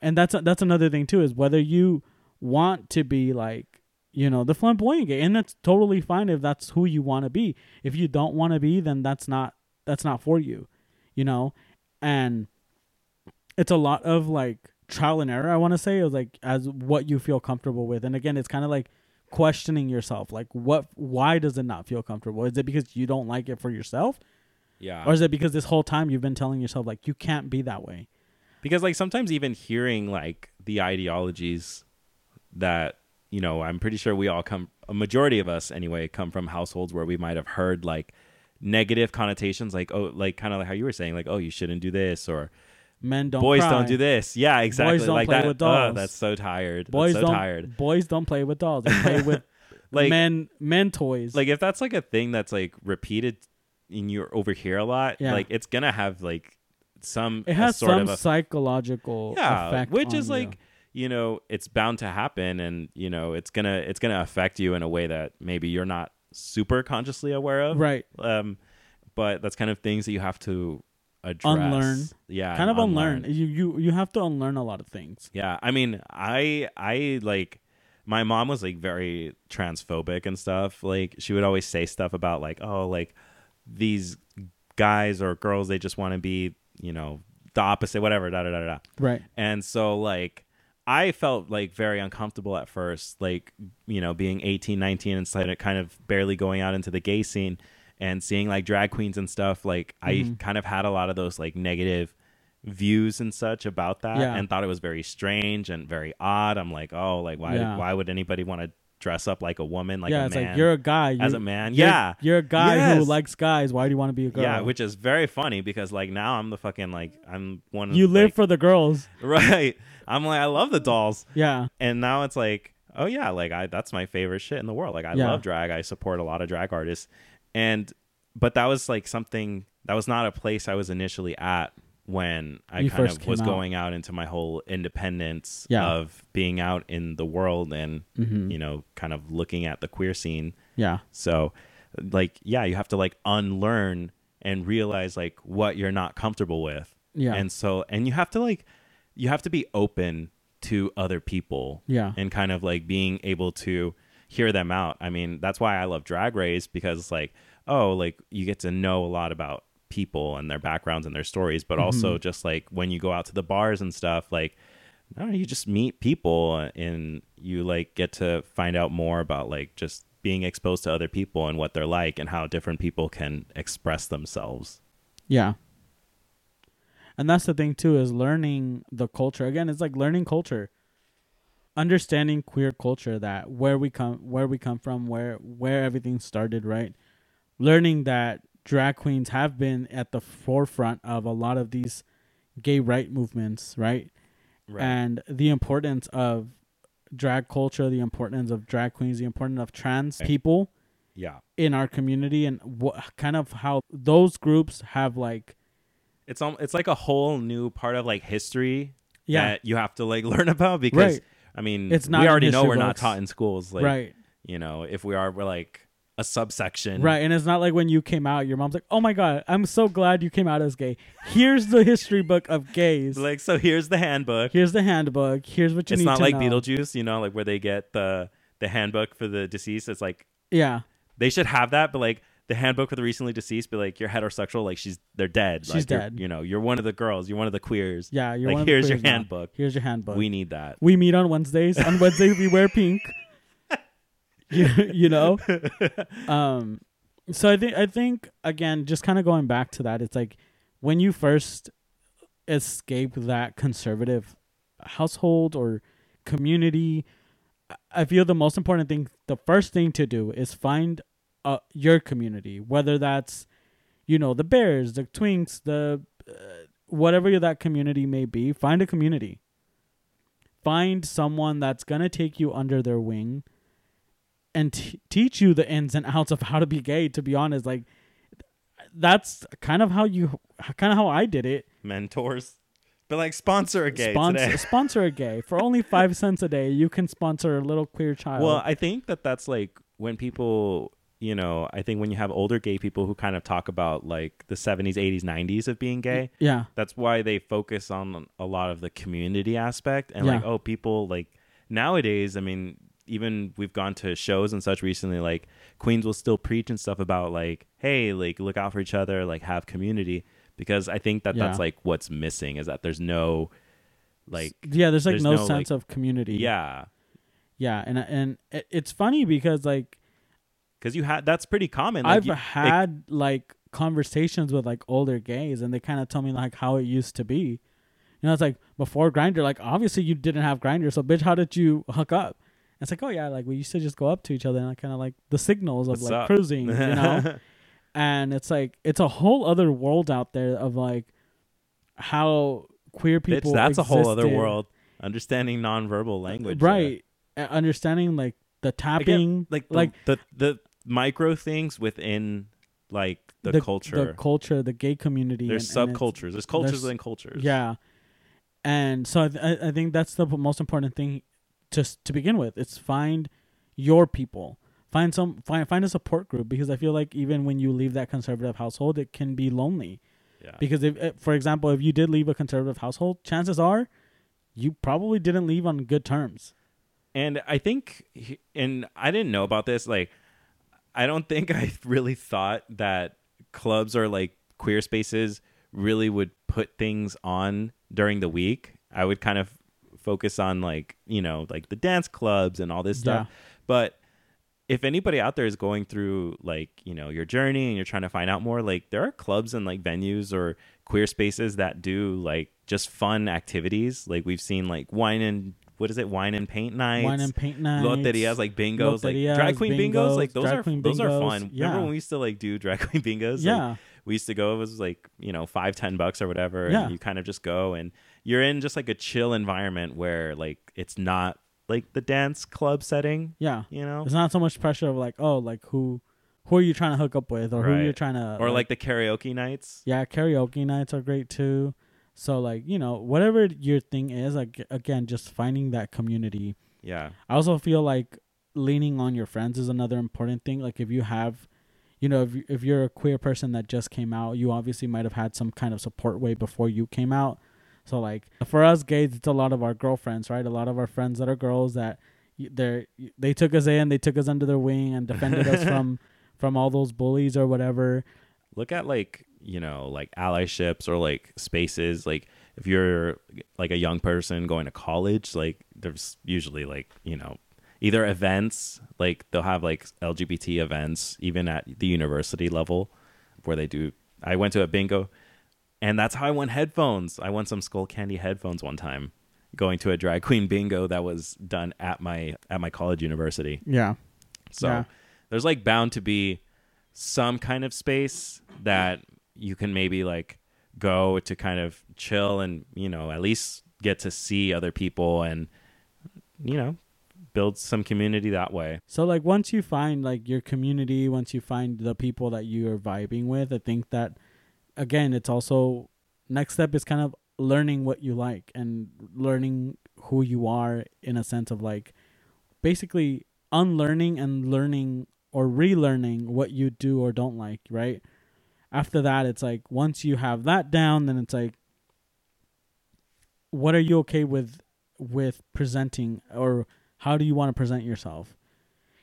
And that's that's another thing too is whether you want to be like, you know, the flamboyant gay and that's totally fine if that's who you want to be. If you don't want to be, then that's not that's not for you. You know? And it's a lot of like trial and error, I want to say, is like as what you feel comfortable with. And again, it's kind of like questioning yourself like what why does it not feel comfortable is it because you don't like it for yourself Yeah. or is it because this whole time you've been telling yourself like you can't be that way? Because like sometimes even hearing like the ideologies that you know i'm pretty sure we all come a majority of us anyway come from households where we might have heard like negative connotations like oh like kind of like how you were saying like oh you shouldn't do this or men don't boys cry. don't do this. Yeah exactly. boys don't like play that with oh, dolls. that's so tired. Boys so don't tired. boys don't play with dolls. They play [laughs] with like men men toys. Like if that's like a thing that's like repeated in your over here a lot Yeah. like it's gonna have like some it has sort some of a psychological yeah effect which is you. like you. know it's bound to happen and you know it's gonna it's gonna affect you in a way that maybe you're not super consciously aware of. Right. Um but that's kind of things that you have to address. Unlearn. yeah kind of and unlearn. You you you have to unlearn a lot of things. Yeah i mean i i like my mom was like very transphobic and stuff. Like she would always say stuff about like oh like these guys or girls they just want to be you know the opposite whatever da da da da right and so like I felt like very uncomfortable at first, like, you know, being 18, 19 and started kind of barely going out into the gay scene and seeing like drag queens and stuff. Like, I Mhm. kind of had a lot of those like negative views and such about that Yeah. and thought it was very strange and very odd. I'm like, oh, like, why, Yeah. why would anybody want to dress up like a woman, like yeah a it's man? like you're a guy as a man. you're- Yeah. you're a guy who likes guys why do you want to be a girl yeah, which is very funny because like now I'm the fucking like I'm one. of you live like- for the girls [laughs] right. I'm like I love the dolls yeah and now it's like oh yeah like i that's my favorite shit in the world like i Yeah. love drag i support a lot of drag artists and but that was like something that was not a place i was initially at when i You kind of was out. going out into my whole independence Yeah. of being out in the world and Mhm. you know kind of looking at the queer scene yeah so like yeah you have to like unlearn and realize like what you're not comfortable with yeah and so and you have to like you have to be open to other people yeah and kind of like being able to hear them out. I mean, that's why I love Drag Race because it's like, oh, like you get to know a lot about people and their backgrounds and their stories, but also Mm-hmm. just like when you go out to the bars and stuff, like I don't know, you just meet people and you like get to find out more about like just being exposed to other people and what they're like and how different people can express themselves. Yeah. And that's the thing too is learning the culture. Again, it's like learning culture. Understanding queer culture that where we come where we come from, where where everything started, right? Learning that drag queens have been at the forefront of a lot of these gay right movements, right? right? And the importance of drag culture, the importance of drag queens, the importance of trans people yeah. in our community and what kind of how those groups have like It's um, it's like a whole new part of like history yeah that you have to like [laughs] learn about because Right. I mean It's not we already know we're not taught in schools like right you know if we are we're like a subsection. Right and it's not like when you came out your mom's like oh my god i'm so glad you came out as gay. Here's the history book of gays. Like so here's the handbook. Here's the handbook. Here's what you it's need not like know. Beetlejuice you know like where they get the the handbook for the deceased. It's like yeah. they should have that but like the handbook for the recently deceased be like you're heterosexual like she's they're dead. She's Like, dead. you know you're one of the girls. You're one of the queers. Yeah you're like one of the here's your queers now. handbook. Here's your handbook. We need that. We meet on wednesdays. On wednesdays we wear pink [laughs] [laughs] you, know? Um so i think i think again just kind of going back to that it's like when you first escape that conservative household or community I- i feel the most important thing the first thing to do is find uh, your community whether that's you know the bears the twinks the uh, whatever that community may be find a community. Find someone that's going to take you under their wing and t- teach you the ins and outs of how to be gay to be honest like that's kind of how you kind of how I did it mentors But like sponsor a gay sponsor today. [laughs] sponsor a gay for only five cents a day. You can sponsor a little queer child. Well, I think that that's like when people, you know, I think when you have older gay people who kind of talk about like the 70s, 80s, 90s of being gay, yeah, that's why they focus on a lot of the community aspect and like oh people like nowadays i mean even we've gone to shows and such recently like queens will still preach and stuff about like hey like look out for each other like have community because i think that that's like what's missing is that there's no like yeah. There's like there's no, no, sense like- of community. yeah yeah, and and it's funny because like because you had that's pretty common like, I've you- had like conversations with like older gays, and they kind of tell me like how it used to be. You know, it's like before Grindr. Like obviously you didn't have Grindr, so bitch, how did you hook up? And it's like, oh yeah, like we used to just go up to each other and kind of like the signals of What's like up? cruising, you know. [laughs] and it's like it's a whole other world out there of like how queer bitch, people. that's a whole other world understanding nonverbal language right? Uh, Understanding like the tapping, like the, like the the micro things within like the, culture the culture, the gay community. There's and- and subcultures. There's cultures there's- within cultures. Yeah, and so I, th- I I think that's the most important thing, just to begin with. It's find your people, find some find find a support group because I feel like even when you leave that conservative household, it can be lonely. Yeah. Because if, for example, if you did leave a conservative household, chances are, you probably didn't leave on good terms. And I think, and I didn't know about this. Like, I don't think [laughs] I really thought that clubs or like queer spaces really would put things on during the week. I would kind of focus on like, you know, like the dance clubs and all this stuff. Yeah. But if anybody out there is going through like, you know, your journey and you're trying to find out more, like there are clubs and like venues or queer spaces that do like just fun activities. Like we've seen like wine and what is it? Wine and paint nights. Wine and paint nights. Loterias, like bingos, like Loterias, drag queen bingos, bingos, like those are those are fun. yeah. Remember when we used to like do drag [laughs] queen bingos? Like, Yeah. we used to go. It was like you know five ten bucks or whatever, Yeah. and you kind of just go and you're in just like a chill environment where like it's not like the dance club setting. yeah. You know, It's not so much pressure of like, oh, like who, who are you trying to hook up with, or who you're trying to, or like the karaoke nights. yeah, karaoke nights are great too. So like you know whatever your thing is, like again, just finding that community. Yeah, I also feel like leaning on your friends is another important thing. Like if you have, you know, if if you're a queer person that just came out, you obviously might have had some kind of support way before you came out. So like for us gays, it's a lot of our girlfriends, right? A lot of our friends that are girls that they they took us in, they took us under their wing and defended us from [laughs] from all those bullies or whatever. look at like you know like allyships or like spaces like if you're like a young person going to college like there's usually like you know either events like they'll have like lgbt events even at the university level where they do i went to a bingo and that's how i won headphones i won some Skullcandy headphones one time going to a drag queen bingo that was done at my at my college university Yeah. so Yeah. there's like bound to be some kind of space that you can maybe like go to kind of chill and, you know, at least get to see other people and, you know, build some community that way. So like once you find like your community, once you find the people that you are vibing with, I think that again it's also next step is kind of learning what you like and learning who you are in a sense of like basically unlearning and learning or relearning what you do or don't like, right? After that it's like once you have that down then it's like what are you okay with with presenting or how do you want to present yourself?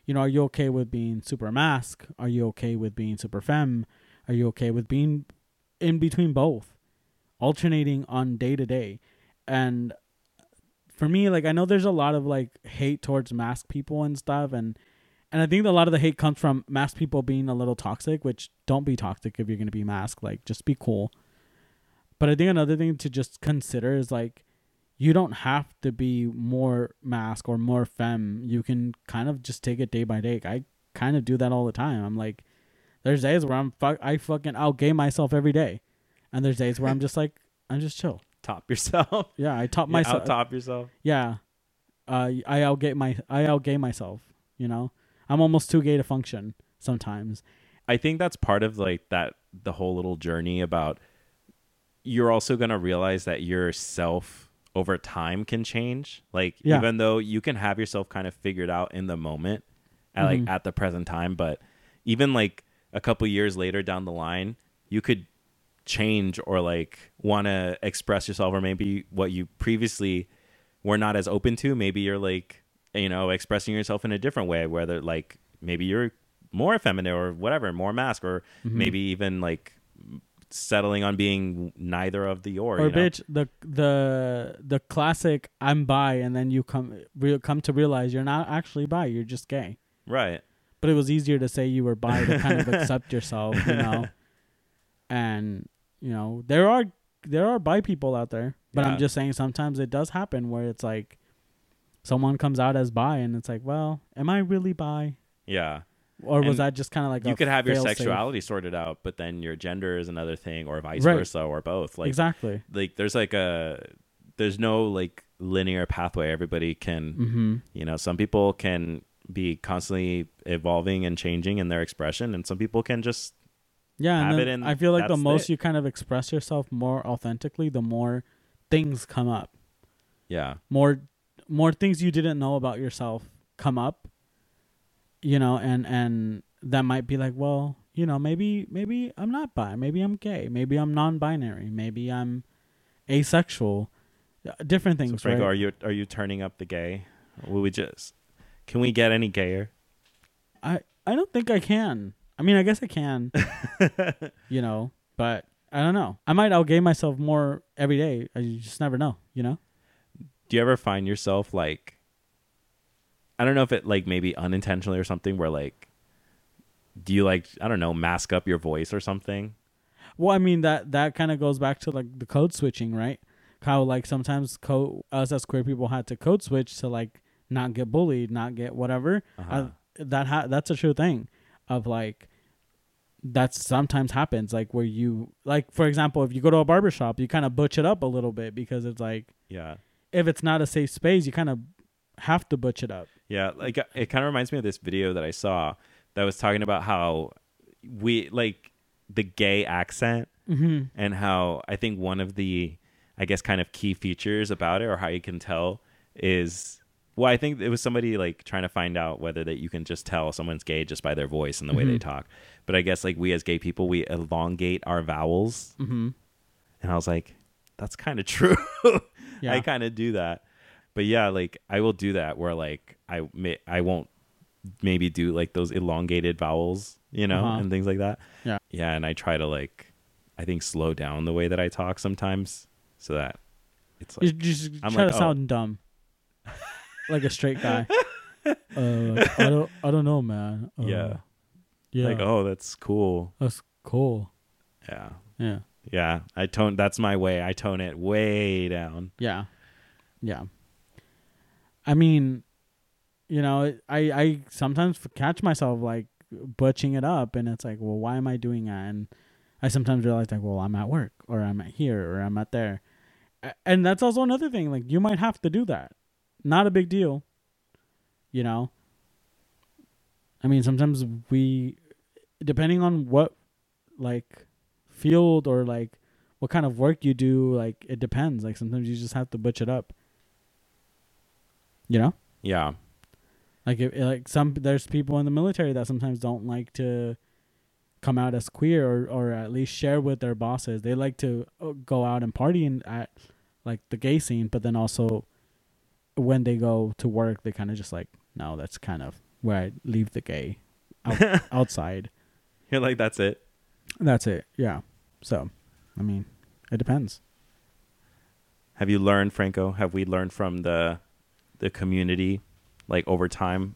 You know, are you okay with being super masc? Are you okay with being super femme? Are you okay with being in between both? Alternating on day to day. And for me, like I know there's a lot of like hate towards masc people and stuff and and I think a lot of the hate comes from masc people being a little toxic, which don't be toxic if you're gonna be masked. Like just be cool. But I think another thing to just consider is like you don't have to be more masc or more femme. You can kind of just take it day by day. I kind of do that all the time. I'm like, there's days where I'm fuck, I fucking outgame myself every day, and there's days where I'm just like, I'm just chill. [laughs] Top yourself. [laughs] Yeah, I top myself. out top yourself. Yeah, uh, I outgame my I outgame myself. You know, I'm almost too gay to function sometimes. I think that's part of like that the whole little journey about you're also going to realize that yourself over time can change. Like Yeah. even though you can have yourself kind of figured out in the moment at like Mhm. at the present time, but even like a couple years later down the line, you could change or like want to express yourself or maybe what you previously were not as open to, maybe you're like, you know, expressing yourself in a different way whether like maybe you're more effeminate or whatever, more masc or Mhm. maybe even like settling on being neither of the or, or you know? bitch the the the classic i'm bi and then you come re- come to realize you're not actually bi you're just gay right but it was easier to say you were bi to kind of [laughs] accept yourself you know? And you know there are there are bi people out there but Yeah. i'm just saying sometimes it does happen where it's like someone comes out as bi and it's like well am i really bi? Yeah. Or was And that just kind of like you could have your sexuality sorted out but then your gender is another thing or vice Right. versa or both. Like exactly. like there's like a there's no like linear pathway everybody can mm-hmm. you know some people can be constantly evolving and changing in their expression and some people can just Yeah, have and it I feel like the most it. you kind of express yourself more authentically, the more things come up. yeah More more things you didn't know about yourself come up. You know, and and that might be like, well, you know, maybe maybe I'm not bi, maybe I'm gay, maybe I'm non-binary, maybe I'm asexual. Different so things, Franco, right? are you are you turning up the gay will we just can we get any gayer I I don't think I can. I mean, I guess I can. [laughs] you know, but I don't know. I might outgay myself more every day. I you just never know, you know? do you ever find yourself like I don't know if it like maybe unintentionally or something where like do you like I don't know mask up your voice or something Well, I mean that that kind of goes back to like the code switching, right? How like sometimes code us as queer people had to code switch to like not get bullied, not get whatever. Uh-huh. Uh, that ha- that's a true thing of like that sometimes happens like where you like for example if you go to a barber shop you kind of butch it up a little bit because it's like yeah if it's not a safe space you kind of have to butch it up Yeah, like it kind of reminds me of this video that I saw that was talking about how we like the gay accent mm-hmm. and how I think one of the I guess kind of key features about it or how you can tell is well, I think it was somebody like trying to find out whether that you can just tell someone's gay just by their voice and the way they Mhm. talk. But I guess like we as gay people, we elongate our vowels, Mm-hmm. and I was like, that's kind of true. [laughs] Yeah. I kind of do that. But yeah, like I will do that where like I may I won't maybe do like those elongated vowels, you know, Uh-huh. and things like that. Yeah. Yeah, and I try to like I think slow down the way that I talk sometimes so that it's You like just I'm try like, to oh. sound dumb, like a straight guy. [laughs] uh, I don't, I don't know, man. Uh, yeah, yeah, like oh, that's cool. that's cool. Yeah. Yeah, Yeah, I tone that's my way. I tone it way down. yeah, yeah. I mean, you know, I, I sometimes catch myself like butching it up, and it's like, well, why am I doing that? And I sometimes realize like, well, I'm at work, or I'm at here, or I'm at there, and that's also another thing. Like, you might have to do that. Not a big deal. You know. I mean, sometimes we, depending on what, like, field or like what kind of work you do, like it depends. Like sometimes you just have to butch it up. You know, Yeah. like if, like some there's people in the military that sometimes don't like to come out as queer or or at least share with their bosses. They like to uh, go out and party in, at like the gay scene, but then also when they go to work, they kind of just like no, that's kind of where I leave the gay out, [laughs] outside. You're like that's it. That's it. Yeah. So, I mean, it depends. Have you learned, Franco? Have we learned from the the community like over time?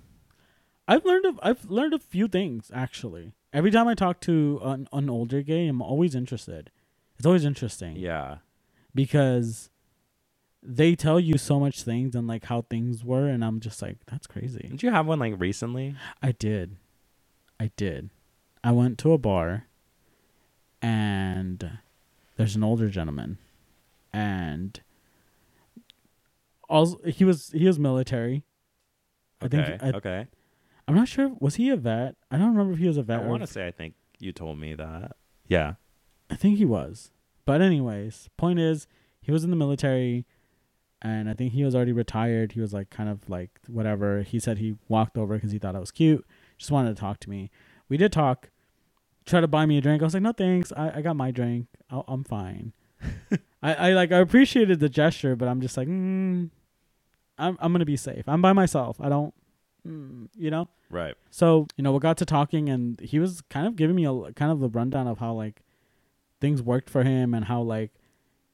I've learned a, I've learned a few things actually. Every time I talk to an, an older gay, I'm always interested. It's always interesting Yeah. because they tell you so much things and like how things were, and I'm just like, that's crazy. Did you have one like recently? I did, I did. I went to a bar, and there's an older gentleman, and also he was he was military. I Okay. think I, okay. I'm not sure. Was he a vet? I don't remember if he was a vet. I want to say I think you told me that. Yeah. I think he was, But anyways, point is, he was in the military, and I think he was already retired. He was like kind of like whatever. He said he walked over because he thought I was cute. Just wanted to talk to me. We did talk. Try to buy me a drink. I was like, no thanks. I, I got my drink. I'll, I'm fine. [laughs] I, I like I appreciated the gesture, but I'm just like, mm, I'm I'm gonna be safe. I'm by myself. I don't, mm, you know. Right. So you know, we got to talking, and he was kind of giving me a kind of the rundown of how like things worked for him, and how like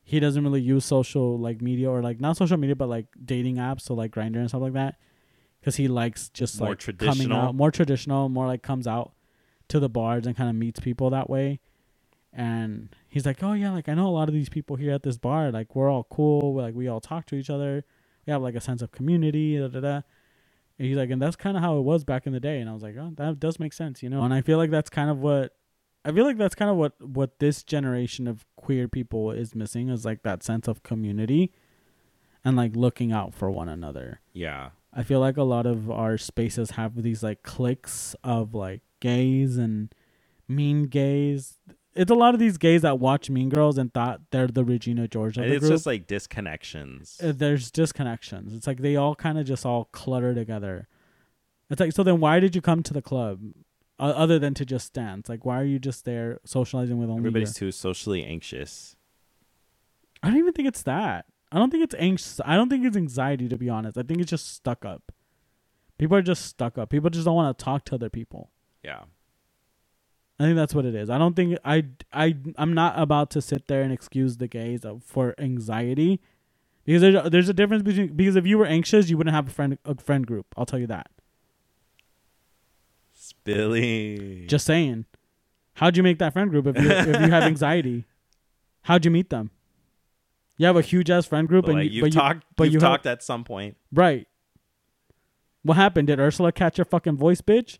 he doesn't really use social like media or like not social media, but like dating apps, so like Grindr and stuff like that, because he likes just More like coming out more traditional, more like comes out to the bars and kind of meets people that way. And he's like, "Oh yeah, like I know a lot of these people here at this bar. Like we're all cool. We Like we all talk to each other. We have like a sense of community." Da da da. And he's like, and that's kind of how it was back in the day. And I was like, oh, that does make sense, you know. And I feel like that's kind of what, I feel like that's kind of what what this generation of queer people is missing is like that sense of community, and like looking out for one another. Yeah. I feel like a lot of our spaces have these like cliques of like gays and mean gays. It's a lot of these gays that watch Mean Girls and thought they're the Regina George of the It's group. just like disconnections. Uh, there's disconnections. It's like they all kind of just all clutter together. It's like so then why did you come to the club uh, other than to just dance? Like why are you just there socializing with only Everybody's your- too socially anxious. I don't even think it's that. I don't think it's anxious. I don't think it's anxiety to be honest. I think it's just stuck up. People are just stuck up. People just don't want to talk to other people. Yeah. I think that's what it is. I don't think I I I'm not about to sit there and excuse the gays for anxiety, because there's there's a difference between because if you were anxious, you wouldn't have a friend a friend group. I'll tell you that. Spilly. Just saying. How'd you make that friend group if you if you have anxiety? How'd you meet them? You have a huge ass friend group, But, and like, you, you've but you talked. but you've you talked at some point. right. What happened? Did Ursula catch your fucking voice, bitch?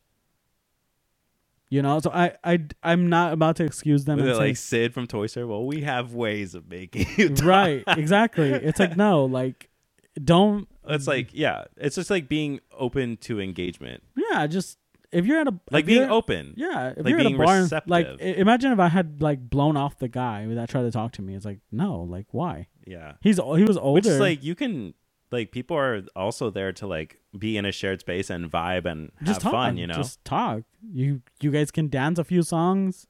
You know, so I I I'm not about to excuse them. And it say, like Sid from Toy Story? Well, we have ways of making [laughs] you talk. right, exactly. It's like no, like don't It's like yeah, it's just like being open to engagement, Yeah, just if you're at a like being open. Yeah, if like you're at a being bar, receptive. like i- imagine if I had like blown off the guy that tried to talk to me. It's like no, like why? Yeah, He's o- he was older. which is like you can like people are also there to like be in a shared space and vibe and have just talk, fun. You know, just talk. You you guys can dance a few songs.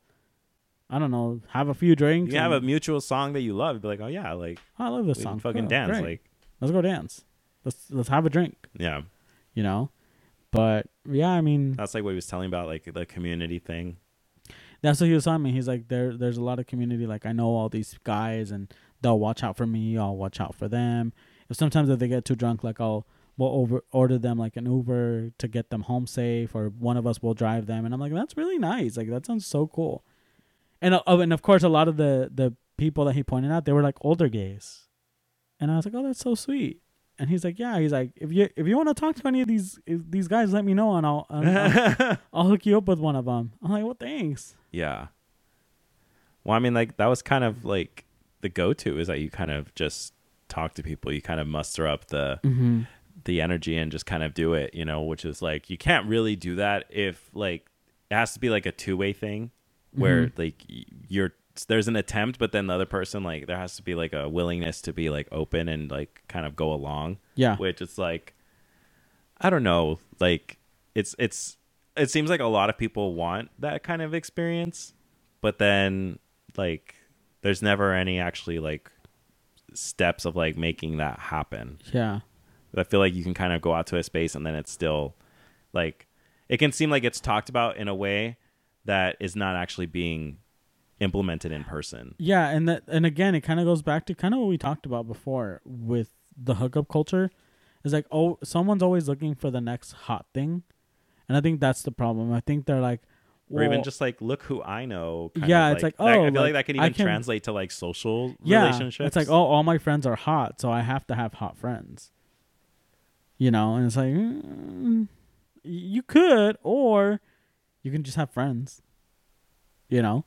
I don't know, have a few drinks. you have a and- mutual song that you love. Be like, oh yeah, like "Oh, I love this we song. can fucking Cool, dance. great. Like let's go dance. Let's let's have a drink. yeah, You know, but yeah, I mean that's like what he was telling about like the community thing. That's what he was telling me. He's like, there, there's a lot of community. Like I know all these guys, and they'll watch out for me. I'll watch out for them. If sometimes if they get too drunk, like I'll we'll over order them like an Uber to get them home safe, or one of us will drive them. And I'm like, that's really nice. Like that sounds so cool. And uh, oh, and of course, a lot of the the people that he pointed out, they were like older gays, and I was like, oh, that's so sweet. And he's like, yeah. He's like, if you if you want to talk to any of these these guys, let me know, and I'll I'll, I'll [laughs] I'll hook you up with one of them. I'm like, well, thanks. Yeah. Well, I mean, like that was kind of like the go-to is that you kind of just talk to people. You kind of muster up the Mm-hmm. the energy and just kind of do it, you know, which is like you can't really do that if like it has to be like a two-way thing where Mhm. like you're there's an attempt but then the other person like there has to be like a willingness to be like open and like kind of go along, Yeah. which is like I don't know, like it's it's it seems like a lot of people want that kind of experience, but then like there's never any actually like steps of like making that happen. Yeah. I feel like you can kind of go out to a space and then it's still like it can seem like it's talked about in a way that is not actually being implemented in person. Yeah, and that and again it kind of goes back to kind of what we talked about before with the hookup culture. It's like oh someone's always looking for the next hot thing. And I think that's the problem. I think they're like or even just like look who I know. kind Yeah, it's like, that- I oh, feel like, like, that can even can- translate to like social yeah, relationships. It's like oh all my friends are hot, so I have to have hot friends. You know, and it's like mm, you could or you can just have friends. You know?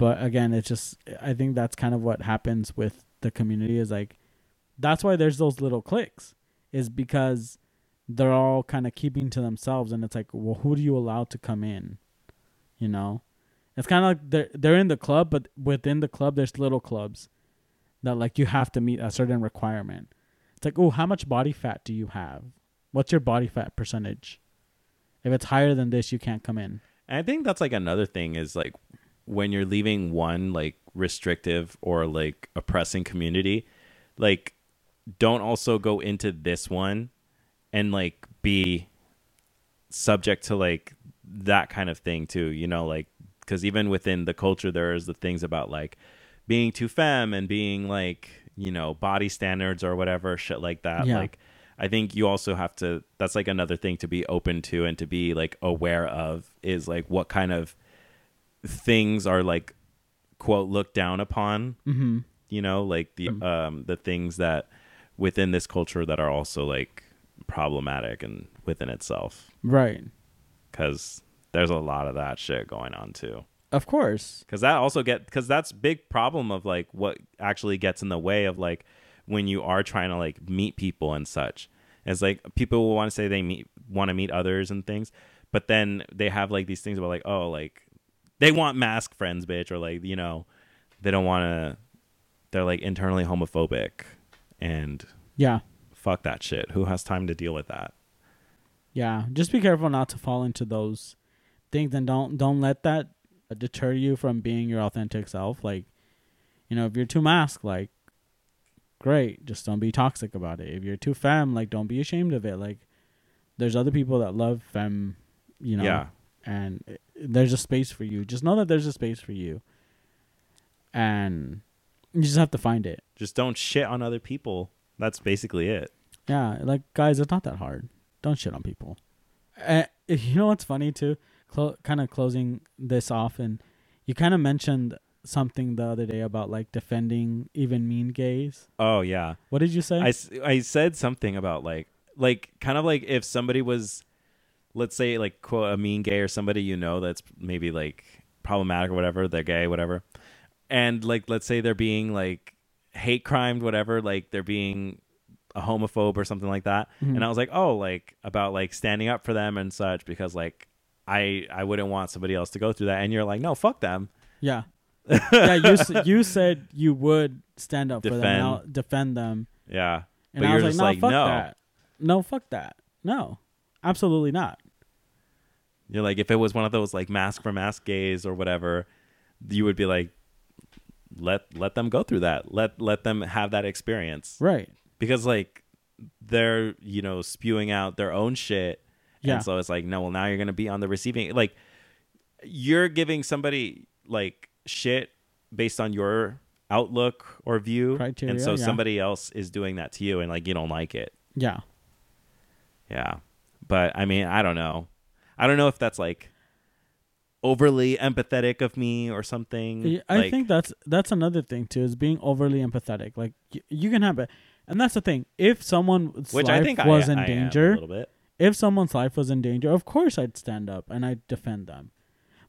But again, it's just I think that's kind of what happens with the community is like that's why there's those little cliques is because they're all kind of keeping to themselves and it's like well who do you allow to come in you know It's kind of like they're they're in the club, but within the club, there's little clubs that like you have to meet a certain requirement. It's like, oh, how much body fat do you have? What's your body fat percentage? If it's higher than this, you can't come in. And I think that's like another thing is like when you're leaving one like restrictive or like oppressing community, like don't also go into this one and like be subject to like that kind of thing too, you know, like because even within the culture there's the things about like being too femme and being like, you know, body standards or whatever shit like that. Yeah. Like I think you also have to that's like another thing to be open to and to be like aware of is like what kind of things are like quote looked down upon Mm-hmm. you know like the Mm. um the things that within this culture that are also like problematic and within itself Right. because there's a lot of that shit going on too Of course. because that also get because that's big problem of like what actually gets in the way of like when you are trying to like meet people and such it's like people will want to say they meet want to meet others and things but then they have like these things about like oh like they want masc friends bitch or like you know they don't want to they're like internally homophobic and Yeah. fuck that shit who has time to deal with that Yeah. Just be careful not to fall into those things and don't don't let that deter you from being your authentic self. Like, you know, if you're too masked, like great, just don't be toxic about it. If you're too femme, like don't be ashamed of it. Like there's other people that love femme, you know. yeah and there's a space for you. Just know that there's a space for you. And you just have to find it. just don't shit on other people that's basically it Yeah, like guys, it's not that hard. Don't shit on people. Uh, [laughs] you know what's funny too? Clo- kind of closing this off, and you kind of mentioned something the other day about like defending even mean gays. oh yeah What did you say? I, I said something about like like kind of like if somebody was let's say like quote a mean gay or somebody you know that's maybe like problematic or whatever they're gay whatever and like let's say they're being like hate crimed whatever like they're being a homophobe or something like that Mhm. and i was like oh like about like standing up for them and such because like i i wouldn't want somebody else to go through that and you're like no fuck them yeah, [laughs] yeah. You you said you would stand up for them, and Defend. I'll defend them, yeah and But I you're was like, no, like, fuck no. that. No, fuck that. No, absolutely not. You're like, if it was one of those like masc for masc gays or whatever, you would be like, let let them go through that. Let let them have that experience Right. because like they're you know spewing out their own shit. Yeah. And so it's like, no, well now you're gonna be on the receiving like you're giving somebody like shit based on your outlook or view, Criteria, and so yeah. somebody else is doing that to you, and like you don't like it. Yeah. Yeah. But I mean, I don't know. I don't know if that's like overly empathetic of me or something. Yeah, I Like, think that's that's another thing too is being overly empathetic. Like y- you can have it, and that's the thing. If someone's which life I think was I, in I am a danger, little bit. if someone's life was in danger, of course I'd stand up and I'd defend them.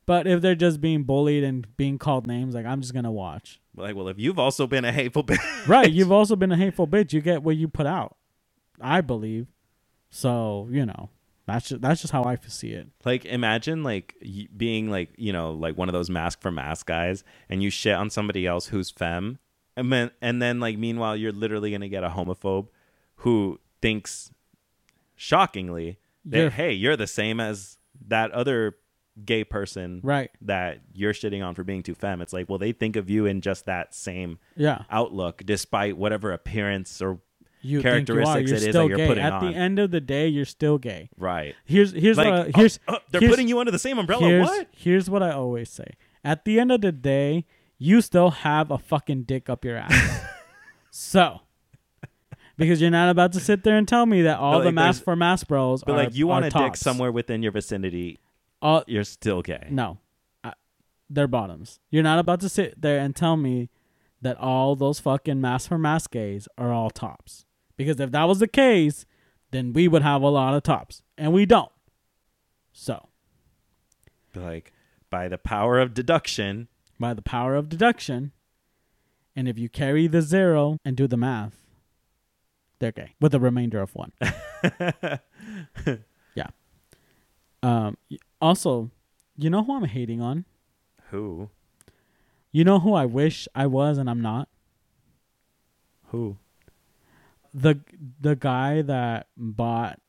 But if they're just being bullied and being called names, like I'm just gonna watch. Like, well, if you've also been a hateful [laughs] bitch, Right? You've also been a hateful bitch. You get what you put out. I believe. So you know, that's just, that's just how I see it. like imagine like y- being like you know like one of those masc for masc guys, and you shit on somebody else who's femme, and then and then like meanwhile you're literally gonna get a homophobe who thinks shockingly that You're- hey you're the same as that other gay person Right? that you're shitting on for being too femme. It's like, well, they think of you in just that same Yeah. outlook, despite whatever appearance or You think you are. Characteristics You're it is that still you're gay. putting At on. the end of the day, you're still gay. right. Here's here's Like, what I, oh, here's oh, they're here's- putting you under the same umbrella. here's, What? Here's what I always say. At the end of the day, you still have a fucking dick up your ass. [laughs] so, because you're not about to sit there and tell me that all But, the like, masc for masc bros But are like, you want a dick somewhere within your vicinity, Uh, you're still gay. no, I, they're bottoms. You're not about to sit there and tell me that all those fucking masc for masc gays are all tops. Because if that was the case, then we would have a lot of tops, and we don't. So. Like, by the power of deduction, by the power of deduction. And if you carry the zero and do the math, they're gay with a remainder of one. [laughs] yeah. Um. Also, you know who I'm hating on? Who? You know who I wish I was and I'm not? Who? The the guy that bought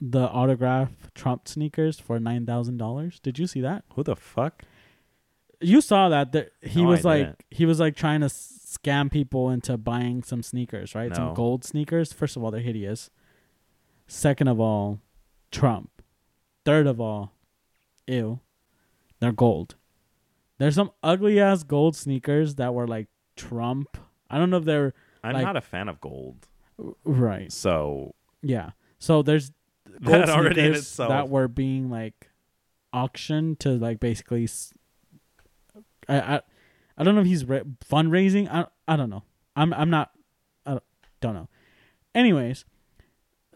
the autograph Trump sneakers for nine thousand dollars. Did you see that? Who the fuck? You saw that that he No, was I like didn't. he was like trying to scam people into buying some sneakers, right? No. Some gold sneakers. First of all, they're hideous. Second of all, Trump. Third of all, ew, they're gold. There's some ugly ass gold sneakers that were like Trump. I don't know if they're I'm Like- not a fan of gold. right. So Yeah. So there's [laughs] That already in itself. that were being like auctioned to like basically. s- I I, I don't know if he's re- fundraising. I I don't know. I'm I'm not. I don't- don't know. Anyways,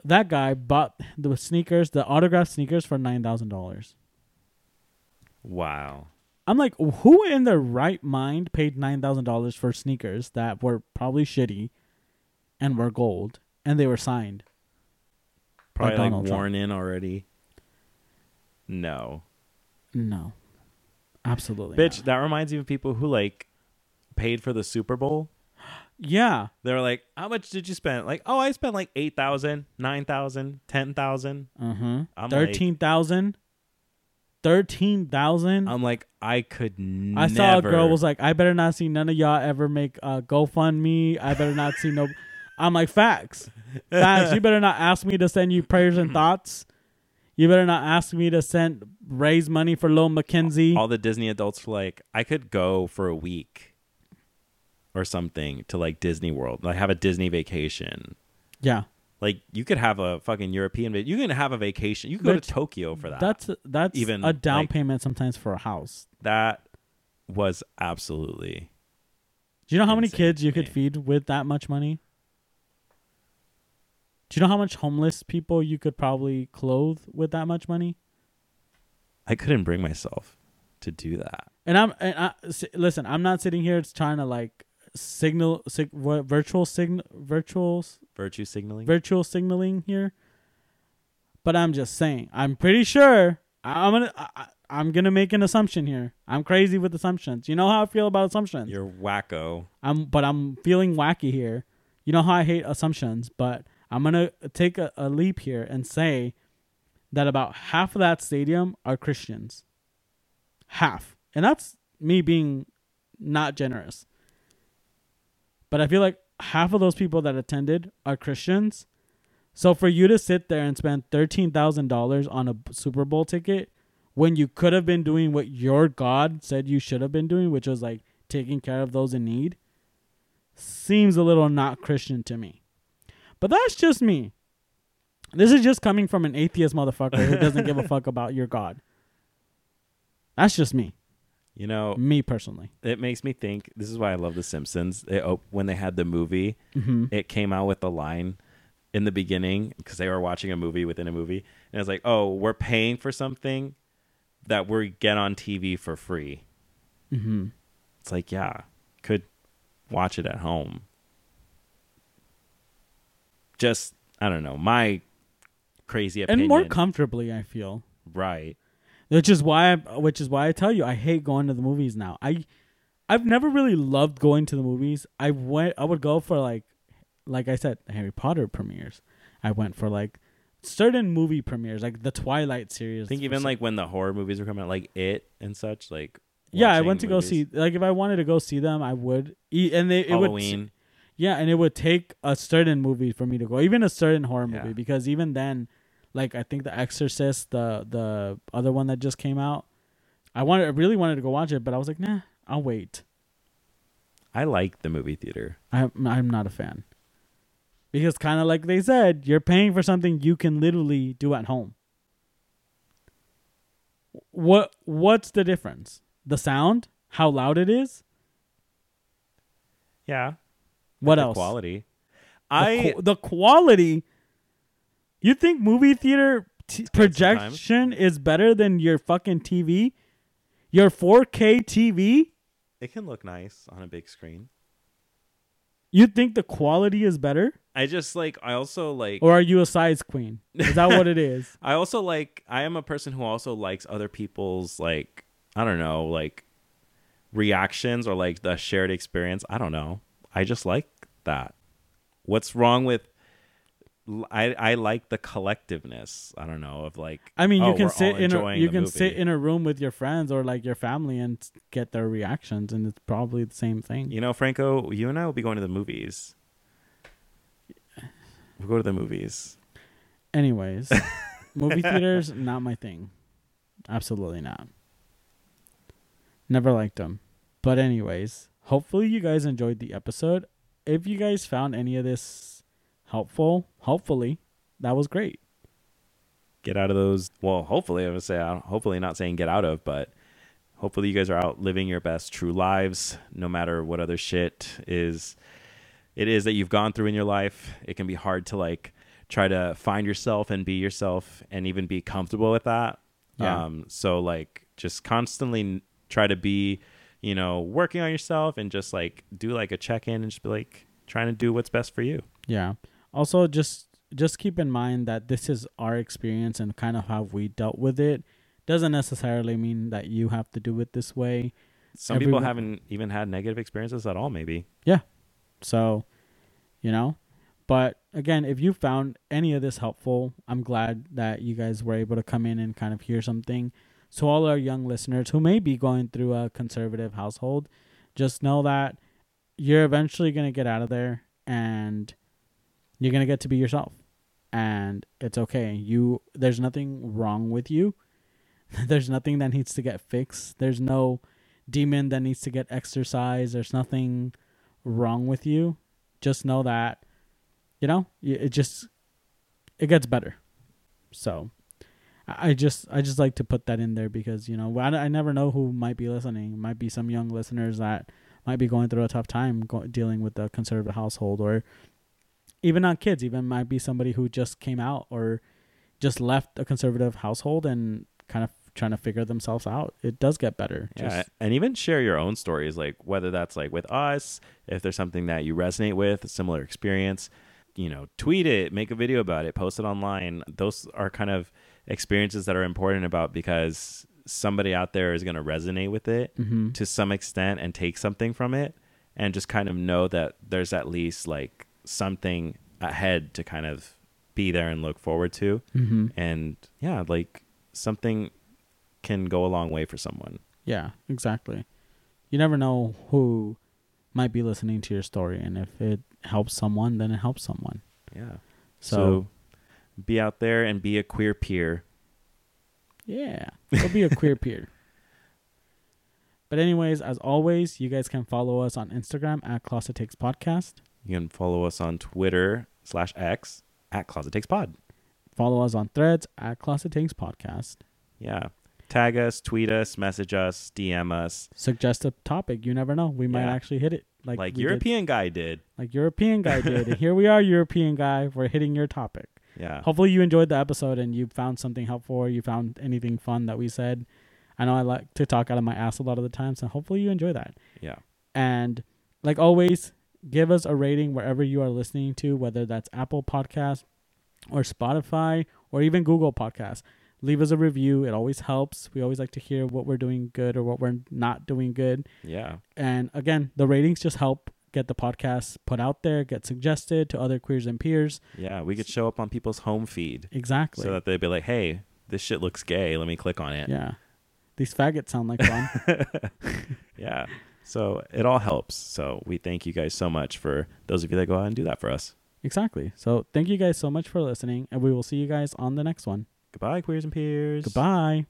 that guy bought the sneakers, the autographed sneakers for nine thousand dollars. wow. I'm like, who in their right mind paid nine thousand dollars for sneakers that were probably shitty, and were gold, and they were signed? Probably like Trump. worn in already. No. No, absolutely, Bitch, not. that reminds me of people who like paid for the Super Bowl. [gasps] Yeah, They're like, "How much did you spend?" Like, "Oh, I spent like 8,000, 9,000, 10,000." uh-huh. I'm Thirteen thousand. I'm like, "I could I saw a girl was like, I better not see none of y'all ever make uh, GoFundMe. I better not see no. I'm like, facts, facts. You better not ask me to send you prayers and thoughts. You better not ask me to send raise money for Lil Mackenzie. all the Disney adults were like, I could go for a week or something to like Disney World, like have a Disney vacation. yeah, Like you could have a fucking European, you can have a vacation. You could go to Tokyo for that. that's that's Even, a down like- payment sometimes for a house. that was absolutely Do you know how many kids you could feed with that much money? Do you know how much homeless people you could probably clothe with that much money? I couldn't bring myself to do that. And I'm and I, listen. I'm not sitting here trying to like signal sig, what, virtual signal virtuals Virtue signaling. virtual signaling here. But I'm just saying. I'm pretty sure. I'm gonna. I, I- I'm gonna make an assumption here. I'm crazy with assumptions. You know how I feel about assumptions. You're wacko. I'm but I'm feeling wacky here. You know how I hate assumptions, but I'm gonna take a, a leap here and say that about half of that stadium are Christians. Half. And that's me being not generous. But I feel like half of those people that attended are Christians. So for you to sit there and spend thirteen thousand dollars on a Super Bowl ticket when you could have been doing what your God said you should have been doing, which was like taking care of those in need, seems a little not Christian to me. But that's just me. This is just coming from an atheist motherfucker who doesn't give a [laughs] fuck about your God. That's just me. You know, Me personally. it makes me think. This is why I love The Simpsons. It, op- when they had the movie, hmm it came out with the line in the beginning because they were watching a movie within a movie, and it's like, "Oh, we're paying for something that we get on TV for free." hmm It's like, yeah, could watch it at home. Just I don't know, my crazy opinion. And more comfortably, I feel. right. Which is why, I, which is why I tell you, I hate going to the movies now. I, I've never really loved going to the movies. I went, I would go for like, like I said, Harry Potter premieres. I went for like certain movie premieres, like the Twilight series. I think even like when the horror movies were coming out, like It and such, like yeah, I went to go see. Like if I wanted to go see them, I would. And they it would Halloween. Yeah, and it would take a certain movie for me to go, even a certain horror movie, Yeah. because even then, like I think The Exorcist, the the other one that just came out, I wanted, I really wanted to go watch it, but I was like, nah, I'll wait. I like the movie theater. I'm I'm not a fan, because kind of like they said, you're paying for something you can literally do at home. What what's the difference? The sound, how loud it is. Yeah. What the else? Quality. The I qu- the quality. You think movie theater t- projection is better than your fucking TV? Your 4K TV? it can look nice on a big screen. You think the quality is better? I just like I also like Or are you a size queen? Is that what it [laughs] is? I also like I am a person who also likes other people's like I don't know, like reactions or like the shared experience. I don't know. I just like that. What's wrong with I I like the collectiveness. I don't know of like. I mean, you oh, can sit in a you can movie. sit in a room with your friends or like your family and get their reactions, and it's probably the same thing. You know, Franco, you and I will be going to the movies. We'll go to the movies. Anyways, [laughs] movie theaters not my thing. Absolutely not. Never liked them. But anyways, hopefully you guys enjoyed the episode. If you guys found any of this helpful, hopefully that was great. Get out of those. Well, hopefully, I would say, hopefully, not saying get out of, but hopefully, you guys are out living your best true lives, no matter what other shit is. It is that you've gone through in your life. It can be hard to like try to find yourself and be yourself, and even be comfortable with that. Yeah. Um, so like, just constantly try to be, you know, working on yourself, and just like do like a check in, and just be like trying to do what's best for you. Yeah. Also just just keep in mind that this is our experience and kind of how we dealt with it. Doesn't necessarily mean that you have to do it this way. Some people haven't even had negative experiences at all. Maybe. Yeah. So, you know, but again, if you found any of this helpful, I'm glad that you guys were able to come in and kind of hear something. So, all our young listeners who may be going through a conservative household, just know that you're eventually going to get out of there and you're going to get to be yourself. And it's okay. You there's nothing wrong with you. [laughs] there's nothing that needs to get fixed. There's no demon that needs to get exercised. There's nothing wrong with you just know that you know it just it gets better so i just i just like to put that in there because you know i, I never know who might be listening It might be some young listeners that might be going through a tough time go- dealing with the conservative household or even not kids even might be somebody who just came out or just left a conservative household and kind of trying to figure themselves out it does get better Yeah, just, and even share your own stories, like whether that's like with us, if there's something that you resonate with, a similar experience, you know, tweet it, make a video about it, post it online. Those are kind of experiences that are important about because somebody out there is going to resonate with it Mhm. to some extent and take something from it, and just kind of know that there's at least like something ahead to kind of be there and look forward to, Mhm. and yeah, like something can go a long way for someone. Yeah, exactly. You never know who might be listening to your story, and if it helps someone, then it helps someone. Yeah. So, So, be out there and be a queer peer. yeah, go be a queer peer. [laughs] But anyways, as always, you guys can follow us on Instagram at Closet Takes Podcast. You can follow us on Twitter slash X at Closet Takes Pod. Follow us on Threads at Closet Takes Podcast. Yeah. Tag us, tweet us, message us, DM us, Suggest a topic. You never know. We might Yeah. actually hit it. Like, like, we did- European guy did. like European guy did. and here we are, European guy. We're hitting your topic. Yeah. Hopefully you enjoyed the episode and you found something helpful or you found anything fun that we said. I know I like to talk out of my ass a lot of the time, so hopefully you enjoy that. Yeah. And like always, give us a rating wherever you are listening to, whether that's Apple Podcast or Spotify or even Google Podcast. Leave us a review. It always helps. We always like to hear what we're doing good or what we're not doing good. Yeah. And again, the ratings just help get the podcast put out there, get suggested to other queers and peers. Yeah. We could show up on people's home feed Exactly. so that they'd be like, hey, this shit looks gay. Let me click on it. Yeah. These faggots sound like fun. [laughs] Yeah. So it all helps. So we thank you guys so much for those of you that go out and do that for us. exactly. So thank you guys so much for listening, and we will see you guys on the next one. Goodbye, queers and peers. Goodbye.